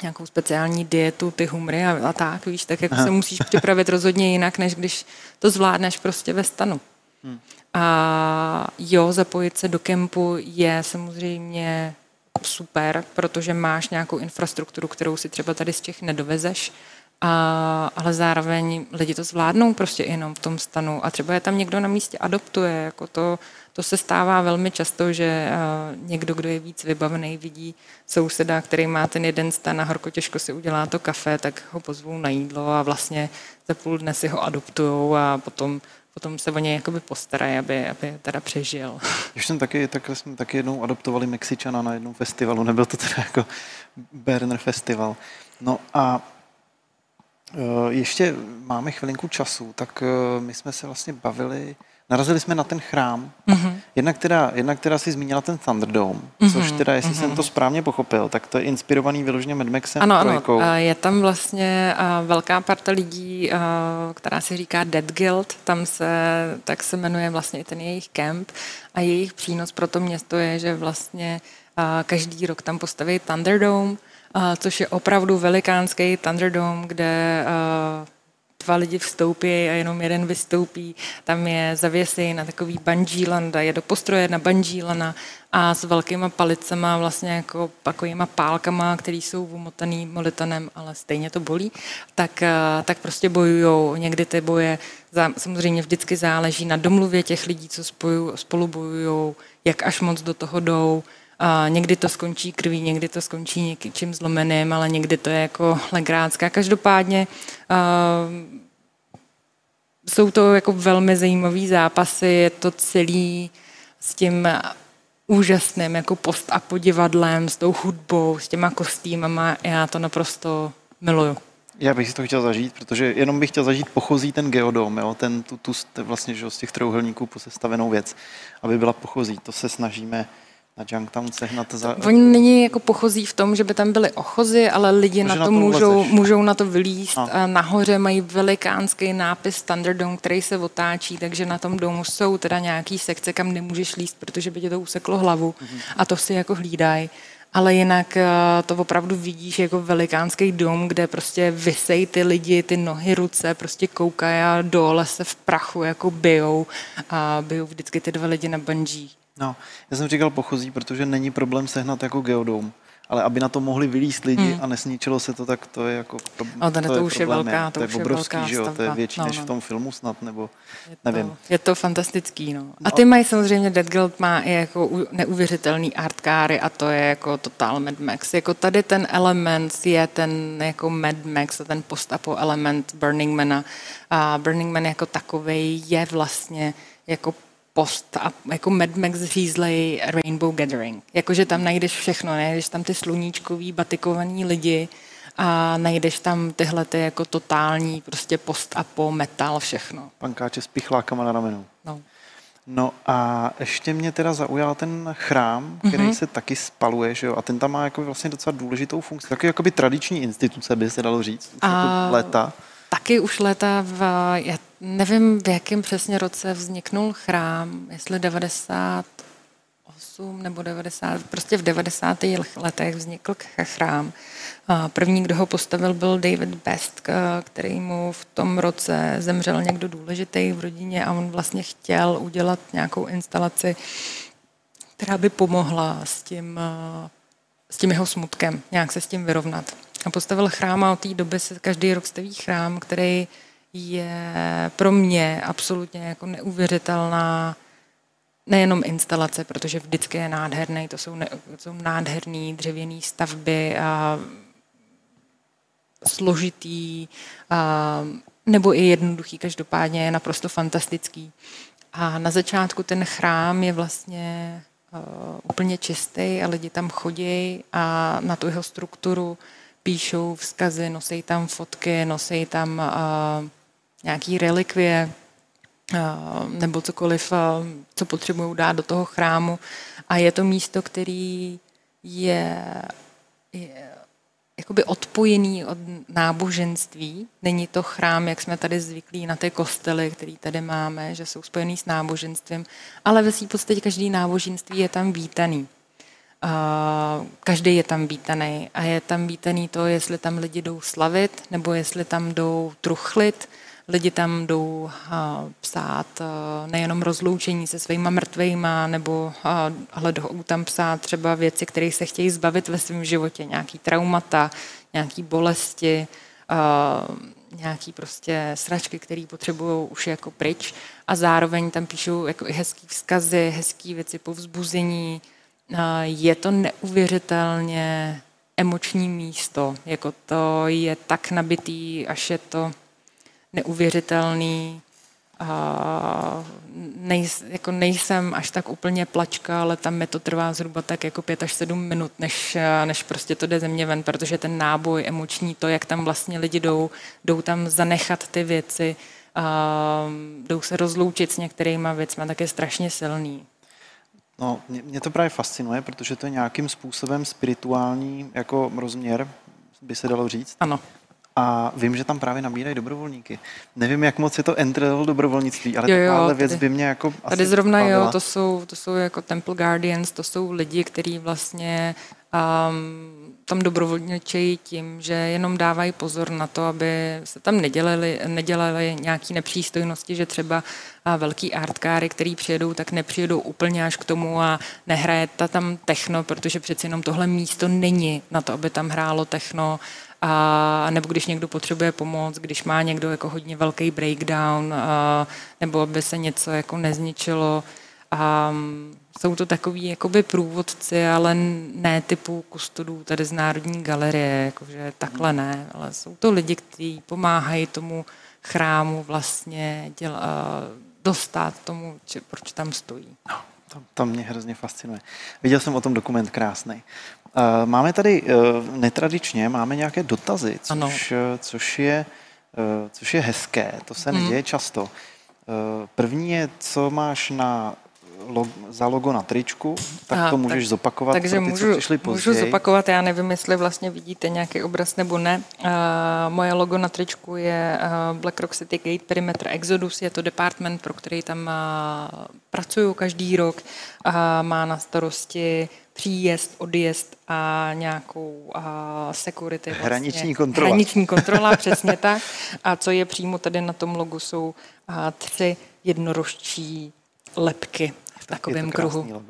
nějakou speciální dietu, ty humry a, a tak, víš, tak jako se musíš připravit rozhodně jinak, než když to zvládneš prostě ve stanu. Hmm. A jo, zapojit se do kempu je samozřejmě super, protože máš nějakou infrastrukturu, kterou si třeba tady z těch nedovezeš a, ale zároveň lidi to zvládnou prostě jenom v tom stanu a třeba je tam někdo na místě adoptuje, jako to, to se stává velmi často, že uh, někdo, kdo je víc vybavený, vidí souseda, který má ten jeden stan a horko těžko si udělá to kafe, tak ho pozvou na jídlo a vlastně za půl dne si ho adoptujou a potom potom se o něj jakoby postarají, aby, aby teda přežil. [LAUGHS] Když jsem taky, tak jsme taky jednou adoptovali Mexičana na jednom festivalu, nebyl to teda jako Berner festival. No a eh, ještě máme chvilinku času, tak eh, my jsme se vlastně bavili narazili jsme na ten chrám. Mm-hmm. Jednak, teda, jednak teda si zmínila ten Thunderdome, mm-hmm. což teda, jestli mm-hmm. jsem to správně pochopil, tak to je inspirovaný vyloženě Mad Maxem Ano, trojkou. ano. Je tam vlastně velká parta lidí, která se říká Dead Guild, tam se, tak se jmenuje vlastně ten jejich kemp a jejich přínos pro to město je, že vlastně každý rok tam postaví Thunderdome, což je opravdu velikánský Thunderdome, kde dva lidi vstoupí a jenom jeden vystoupí. Tam je zavěsí na takový bungee landa, je do postroje na bungee lana a s velkýma palicema, vlastně jako takovýma pálkama, který jsou umotaný molitanem, ale stejně to bolí, tak, eh, tak prostě bojujou. Někdy ty boje samozřejmě vždycky záleží na domluvě těch lidí, co spoju, spolu bojují, jak až moc do toho jdou. A někdy to skončí krví, někdy to skončí něčím zlomeným, ale někdy to je jako legrácká. Každopádně uh, jsou to jako velmi zajímavé zápasy, je to celý s tím úžasným jako post a podivadlem, s tou hudbou, s těma kostýmama. Já to naprosto miluju. Já bych si to chtěl zažít, protože jenom bych chtěl zažít pochozí ten geodom, jo, ten, tu, tu vlastně že, z těch trouhelníků posestavenou věc, aby byla pochozí. To se snažíme na Junktown sehnat za... Oni není jako pochozí v tom, že by tam byly ochozy, ale lidi na to, na to můžou, můžou na to vylíst. A. Nahoře mají velikánský nápis Thunderdome, který se otáčí, takže na tom domu jsou teda nějaký sekce, kam nemůžeš líst, protože by tě to useklo hlavu mm-hmm. a to si jako hlídají. Ale jinak eh, to opravdu vidíš jako velikánský dom, kde prostě vysej ty lidi, ty nohy, ruce, prostě koukají a dole se v prachu jako bijou a bijou vždycky ty dva lidi na bungee. No, já jsem říkal pochozí, protože není problém sehnat jako geodom. Ale aby na to mohli vylíst lidi hmm. a nesničilo se to, tak to je jako no, to, to je už je velká, to, to je obrovský, že jo? To je větší no, než no. v tom filmu snad, nebo je to, nevím. Je to fantastický, no. A no. ty mají samozřejmě, Dead Guild má i jako neuvěřitelný artkáry a to je jako total Mad Max. Jako tady ten element je ten jako Mad Max a ten postapo element Burning Mana. A Burning Man jako takový je vlastně jako post a jako Mad Max řízlej Rainbow Gathering. Jakože tam najdeš všechno, najdeš tam ty sluníčkový, batikovaný lidi a najdeš tam tyhle ty jako totální prostě post a po metal všechno. Pankáče s pichlákama na ramenu. No. No a ještě mě teda zaujal ten chrám, který mm-hmm. se taky spaluje, že jo? A ten tam má jako vlastně docela důležitou funkci. Taky jakoby tradiční instituce, by se dalo říct, už a... jako léta taky už léta v, já nevím, v jakém přesně roce vzniknul chrám, jestli 98 nebo 90, prostě v 90. letech vznikl chrám. První, kdo ho postavil, byl David Best, který mu v tom roce zemřel někdo důležitý v rodině a on vlastně chtěl udělat nějakou instalaci, která by pomohla s tím, s tím jeho smutkem, nějak se s tím vyrovnat a postavil chrám a od té doby se každý rok staví chrám, který je pro mě absolutně jako neuvěřitelná nejenom instalace, protože vždycky je nádherný, to jsou, ne, to jsou nádherné dřevěné stavby a složitý a, nebo i jednoduchý, každopádně je naprosto fantastický. A na začátku ten chrám je vlastně uh, úplně čistý a lidi tam chodí a na tu jeho strukturu píšou vzkazy, nosí tam fotky, nosí tam uh, nějaký relikvie uh, nebo cokoliv, uh, co potřebují dát do toho chrámu. A je to místo, který je, je jakoby odpojený od náboženství. Není to chrám, jak jsme tady zvyklí na ty kostely, který tady máme, že jsou spojený s náboženstvím, ale ve svým podstatě každý náboženství je tam vítaný každý je tam vítaný a je tam vítaný to, jestli tam lidi jdou slavit, nebo jestli tam jdou truchlit, lidi tam jdou psát nejenom rozloučení se svýma mrtvejma, nebo ale jdou tam psát třeba věci, které se chtějí zbavit ve svém životě, nějaký traumata, nějaký bolesti, nějaký prostě sračky, které potřebují už jako pryč. A zároveň tam píšou jako i hezký vzkazy, hezký věci, povzbuzení. Uh, je to neuvěřitelně emoční místo, jako to je tak nabitý, až je to neuvěřitelný. A nej, jako nejsem až tak úplně plačka, ale tam mi to trvá zhruba tak jako pět až sedm minut, než, než prostě to jde ze mě ven, protože ten náboj emoční, to, jak tam vlastně lidi jdou, jdou tam zanechat ty věci, a jdou se rozloučit s některýma věcmi, tak je strašně silný. No, mě, mě to právě fascinuje, protože to je nějakým způsobem spirituální jako rozměr, by se dalo říct. Ano. A vím, že tam právě nabírají dobrovolníky. Nevím, jak moc je to entry level dobrovolnictví, ale jo, jo, takováhle věc by mě jako asi Tady zrovna bavila. jo, to jsou, to jsou jako Temple Guardians, to jsou lidi, kteří vlastně um, tam dobrovolničejí tím, že jenom dávají pozor na to, aby se tam nedělali, nedělali nějaké nepřístojnosti, že třeba velký artkáry, který přijedou, tak nepřijedou úplně až k tomu a nehraje ta tam techno, protože přeci jenom tohle místo není na to, aby tam hrálo techno a nebo když někdo potřebuje pomoc, když má někdo jako hodně velký breakdown, a, nebo aby se něco jako nezničilo. A jsou to takový jakoby průvodci, ale ne typu kustodů tady z Národní galerie, jakože takhle ne, ale jsou to lidi, kteří pomáhají tomu chrámu vlastně děla, dostat tomu, či, proč tam stojí. No, to, to mě hrozně fascinuje. Viděl jsem o tom dokument krásný. Uh, máme tady uh, netradičně, máme nějaké dotazy, což, uh, což, je, což je hezké, to se mm. neděje často. Uh, první je, co máš na log, za logo na tričku, tak Aha, to můžeš tak, zopakovat takže pro ty, můžu, co přišli později. Můžu zopakovat, já nevím, jestli vlastně vidíte nějaký obraz nebo ne. Uh, moje logo na tričku je uh, Black Rock City Gate Perimeter Exodus, je to department, pro který tam uh, pracuju každý rok. Uh, má na starosti příjezd, odjezd a nějakou uh, security. Vlastně. Hraniční kontrola. Hraniční kontrola, [LAUGHS] přesně tak. A co je přímo tady na tom logu, jsou uh, tři jednorožčí lepky v takovém kruhu.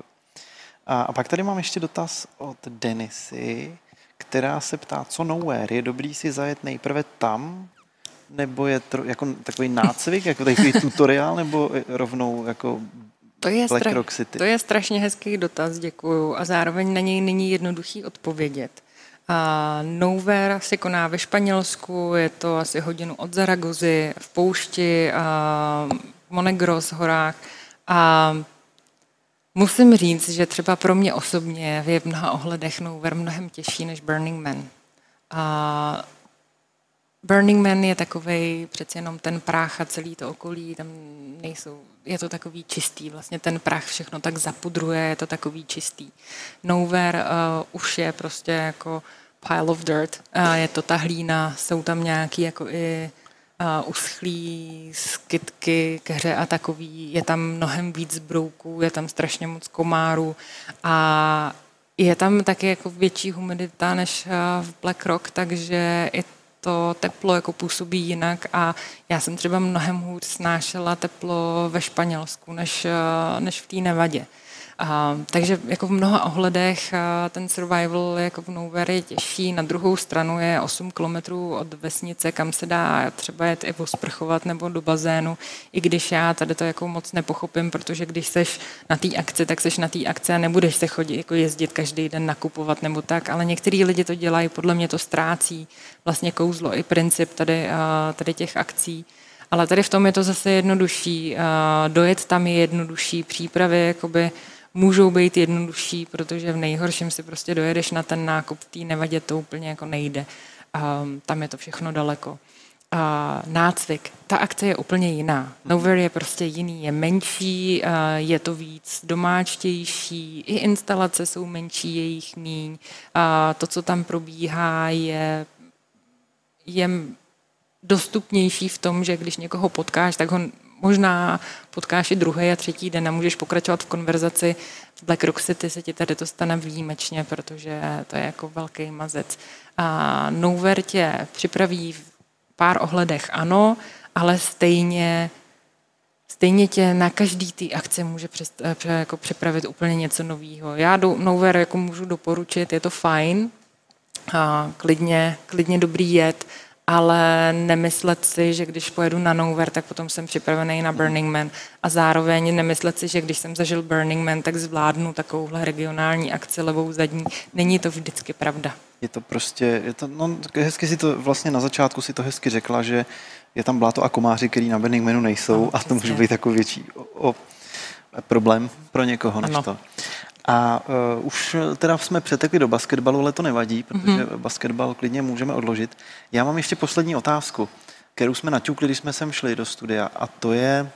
A, a pak tady mám ještě dotaz od Denisy, která se ptá, co nowhere? Je dobrý si zajet nejprve tam, nebo je to jako takový nácvik, jako takový [LAUGHS] tutoriál, nebo rovnou jako to je, Black Rock City? to je strašně hezký dotaz, děkuju. A zároveň na něj není jednoduchý odpovědět. A Nowhere se koná ve Španělsku, je to asi hodinu od Zaragozy, v poušti, a Monegros horách. A Musím říct, že třeba pro mě osobně je v mnoha ohledech Nowhere mnohem těžší než Burning Man. A Burning Man je takový přeci jenom ten prach a celý to okolí, tam nejsou, je to takový čistý, vlastně ten prach všechno tak zapudruje, je to takový čistý. Nowhere uh, už je prostě jako pile of dirt, uh, je to ta hlína, jsou tam nějaký jako i uh, uschlý skytky, keře a takový. Je tam mnohem víc brouků, je tam strašně moc komárů a je tam taky jako větší humidita než v Black Rock, takže i to teplo jako působí jinak a já jsem třeba mnohem hůř snášela teplo ve Španělsku než, než v té Nevadě. A, takže jako v mnoha ohledech a, ten survival jako v Nowhere je těžší. Na druhou stranu je 8 kilometrů od vesnice, kam se dá třeba jet i posprchovat nebo do bazénu, i když já tady to jako moc nepochopím, protože když seš na té akci, tak seš na té akci a nebudeš se chodit, jako jezdit každý den nakupovat nebo tak, ale některý lidi to dělají, podle mě to ztrácí vlastně kouzlo i princip tady, tady těch akcí. Ale tady v tom je to zase jednodušší. Dojet tam je jednodušší, přípravy jakoby můžou být jednodušší, protože v nejhorším si prostě dojedeš na ten nákup, v té nevadě to úplně jako nejde. Um, tam je to všechno daleko. A nácvik. Ta akce je úplně jiná. Nowhere je prostě jiný, je menší, je to víc domáčtější, i instalace jsou menší, je jich míň. A to, co tam probíhá, je, je dostupnější v tom, že když někoho potkáš, tak ho možná potkáš i druhý a třetí den a můžeš pokračovat v konverzaci. V Black Rock City se ti tady to stane výjimečně, protože to je jako velký mazec. A Nowhere tě připraví v pár ohledech ano, ale stejně stejně tě na každý té akce může přest, jako připravit úplně něco nového. Já do Nowhere jako můžu doporučit, je to fajn, a klidně, klidně dobrý jet, ale nemyslet si, že když pojedu na Nowhere, tak potom jsem připravený na Burning Man a zároveň nemyslet si, že když jsem zažil Burning Man, tak zvládnu takovouhle regionální akci levou zadní. Není to vždycky pravda. Je to prostě, je to, no, hezky si to vlastně na začátku si to hezky řekla, že je tam bláto a komáři, který na Burning Manu nejsou no, a to může být takový větší o, o, problém pro někoho než ano. to. A uh, už teda jsme přetekli do basketbalu, ale to nevadí, protože mm-hmm. basketbal klidně můžeme odložit. Já mám ještě poslední otázku, kterou jsme naťukli, když jsme sem šli do studia, a to je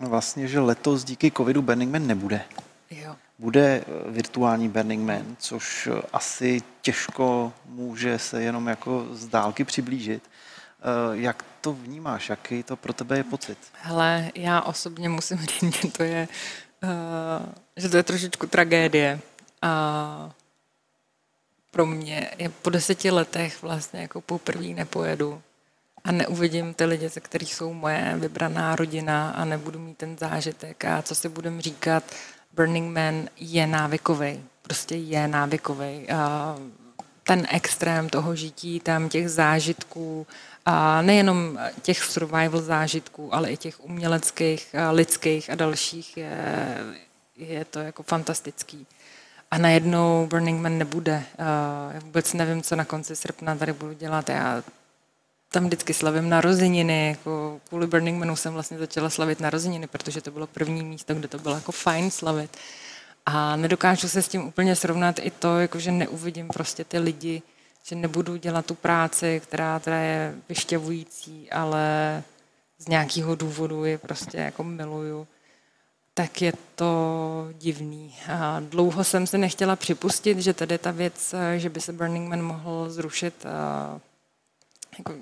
vlastně, že letos díky covidu Burning Man nebude. Jo. Bude eh, virtuální Burning Man, což asi těžko může se jenom jako z dálky přiblížit. Jak to vnímáš? Jaký to pro tebe je pocit? Hele, já osobně musím říct, že to je Uh, že to je trošičku tragédie. A pro mě je po deseti letech vlastně jako poprvé nepojedu a neuvidím ty lidi, ze kterých jsou moje vybraná rodina a nebudu mít ten zážitek a co si budem říkat, Burning Man je návykový, prostě je návykový. Ten extrém toho žití, tam těch zážitků, a nejenom těch survival zážitků, ale i těch uměleckých, lidských a dalších je, je to jako fantastický. A najednou Burning Man nebude. Já vůbec nevím, co na konci srpna tady budu dělat. Já tam vždycky slavím narozeniny. Jako kvůli Burning Manu jsem vlastně začala slavit narozeniny, protože to bylo první místo, kde to bylo jako fajn slavit. A nedokážu se s tím úplně srovnat i to, jako že neuvidím prostě ty lidi, že nebudu dělat tu práci, která teda je vyšťavující, ale z nějakého důvodu je prostě jako miluju, tak je to divný. A dlouho jsem se nechtěla připustit, že tady ta věc, že by se Burning Man mohl zrušit, a jako,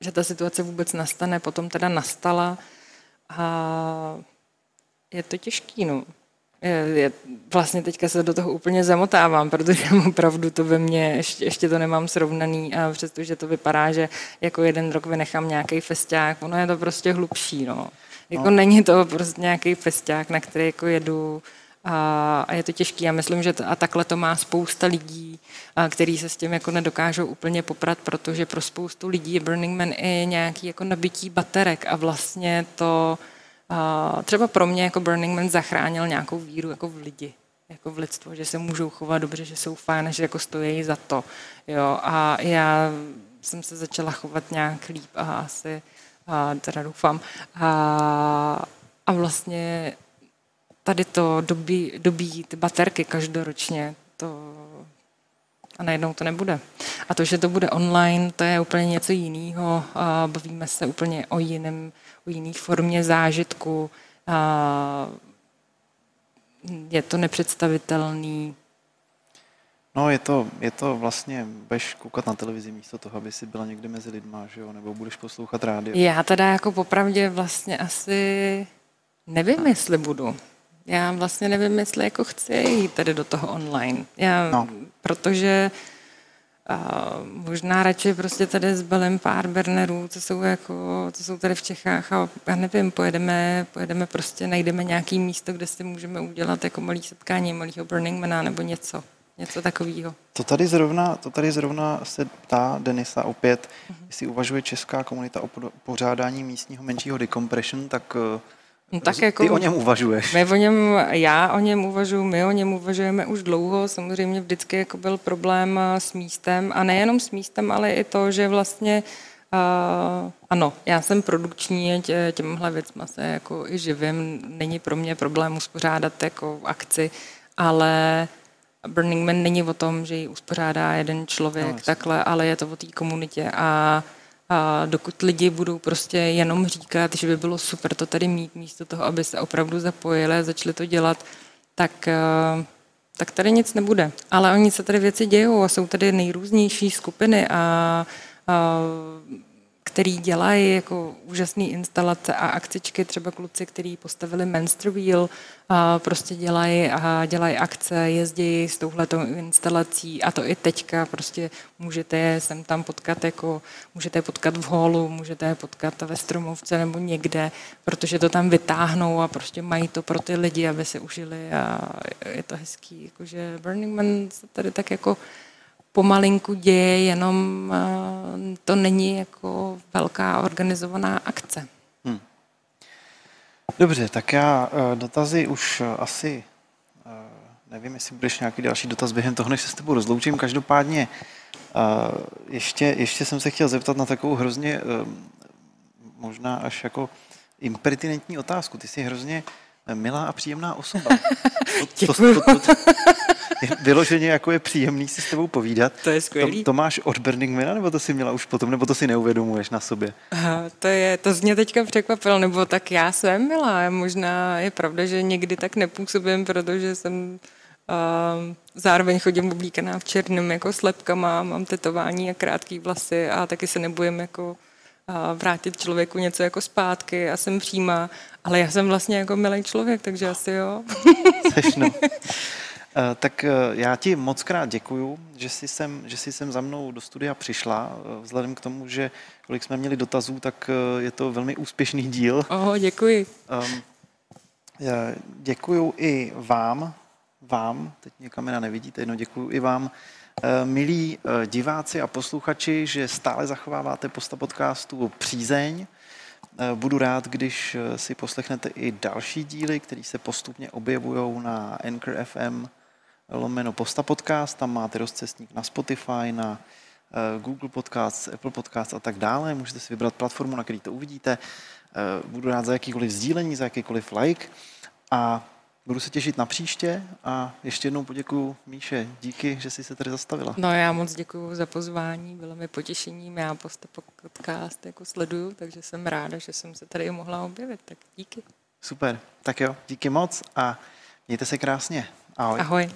že ta situace vůbec nastane, potom teda nastala a je to těžký, no. Je, je, vlastně teďka se do toho úplně zamotávám, protože [LAUGHS] opravdu to ve mně, ještě, ještě to nemám srovnaný a přestože to vypadá, že jako jeden rok vynechám nějaký festiák, ono je to prostě hlubší, no. Jako no. není to prostě nějaký festiák, na který jako jedu a, a je to těžký. Já myslím, že to, a takhle to má spousta lidí, a, který se s tím jako nedokážou úplně poprat, protože pro spoustu lidí je Burning Man i nějaký jako nabití baterek a vlastně to třeba pro mě jako Burning Man zachránil nějakou víru jako v lidi, jako v lidstvo, že se můžou chovat dobře, že jsou fajn, že jako stojí za to. Jo, a já jsem se začala chovat nějak líp a asi, a teda doufám. A, a vlastně tady to dobí, dobí ty baterky každoročně, to a najednou to nebude. A to, že to bude online, to je úplně něco jiného. Bavíme se úplně o jiném o jiné formě zážitku. Je to nepředstavitelný. No, je to, je to vlastně, budeš koukat na televizi místo toho, aby si byla někde mezi lidma, že jo? nebo budeš poslouchat rádio. Já teda jako popravdě vlastně asi nevím, jestli budu. Já vlastně nevím, jestli jako chci jít tady do toho online. Já, no. Protože a možná radši prostě tady zbalím pár Bernerů, co jsou, jako, co jsou tady v Čechách a já nevím, pojedeme, pojedeme prostě, najdeme nějaký místo, kde si můžeme udělat jako malý setkání, malýho Burning Mana nebo něco. Něco takového. To tady zrovna, to tady zrovna se ptá Denisa opět, uh-huh. jestli uvažuje česká komunita o pořádání místního menšího decompression, tak eh, No, tak jako, Ty o něm uvažuješ. My o něm, já o něm uvažuji, my o něm uvažujeme už dlouho. Samozřejmě vždycky jako byl problém eh, s místem a nejenom s místem, ale i to, že vlastně Uh, ano, já jsem produkční, tě, těmhle věcma se jako i živím. Není pro mě problém uspořádat jako akci, ale Burning Man není o tom, že ji uspořádá jeden člověk no, takhle, ale je to o té komunitě a a dokud lidi budou prostě jenom říkat, že by bylo super to tady mít místo toho, aby se opravdu zapojili a začali to dělat, tak, eh, tak tady nic nebude. Ale oni se tady věci dějou a jsou tady nejrůznější skupiny a, a který dělají jako úžasné instalace a akcičky, třeba kluci, kteří postavili Monster Wheel, a prostě dělají a dělají akce, jezdí s touhletou instalací a to i teďka prostě můžete je sem tam potkat jako, můžete je potkat v holu, můžete je potkat ve stromovce nebo někde, protože to tam vytáhnou a prostě mají to pro ty lidi, aby se užili a je to hezký, jakože Burning Man se tady tak jako pomalinku děje, jenom uh, to není jako velká organizovaná akce. Hmm. Dobře, tak já uh, dotazy už uh, asi uh, nevím, jestli budeš nějaký další dotaz během toho, než se s tebou rozloučím. Každopádně uh, ještě, ještě jsem se chtěl zeptat na takovou hrozně uh, možná až jako impertinentní otázku. Ty jsi hrozně milá a příjemná osoba. [LAUGHS] To, to, to, to, to, je vyloženě jako je příjemný si s tebou povídat. To je skvělý. To, to máš od Burningmana, nebo to jsi měla už potom, nebo to si neuvědomuješ na sobě? Aha, to, je, to z mě teďka překvapilo, nebo tak já jsem milá. Možná je pravda, že někdy tak nepůsobím, protože jsem Uh, zároveň chodím oblíkaná v černém jako s lepkama, mám tetování a krátký vlasy a taky se nebojím jako vrátit člověku něco jako zpátky a jsem přímá, ale já jsem vlastně jako milý člověk, takže asi jo. [LAUGHS] Seš no. [LAUGHS] Eh, tak eh, já ti moc krát děkuju, že jsi, sem, že jsi sem za mnou do studia přišla. Eh, vzhledem k tomu, že kolik jsme měli dotazů, tak je to velmi úspěšný díl. Oho, děkuji. Děkuju i vám, vám, teď mě kamera nevidíte, no děkuju i vám, milí diváci a posluchači, že stále zachováváte posta podcastu přízeň. Budu rád, když si poslechnete i další díly, které se postupně objevují na Anchor FM, lomeno Posta Podcast, tam máte rozcestník na Spotify, na eh, Google Podcast, Apple Podcast a tak dále. Můžete si vybrat platformu, na který to uvidíte. Eh, budu rád za jakýkoliv sdílení, za jakýkoliv like a budu se těšit na příště a ještě jednou poděkuji Míše, díky, že jsi se tady zastavila. No já moc děkuji za pozvání, bylo mi potěšením, já Posta Podcast jako sleduju, takže jsem ráda, že jsem se tady mohla objevit, tak díky. Super, tak jo, díky moc a mějte se krásně. Ahoj. Ahoj.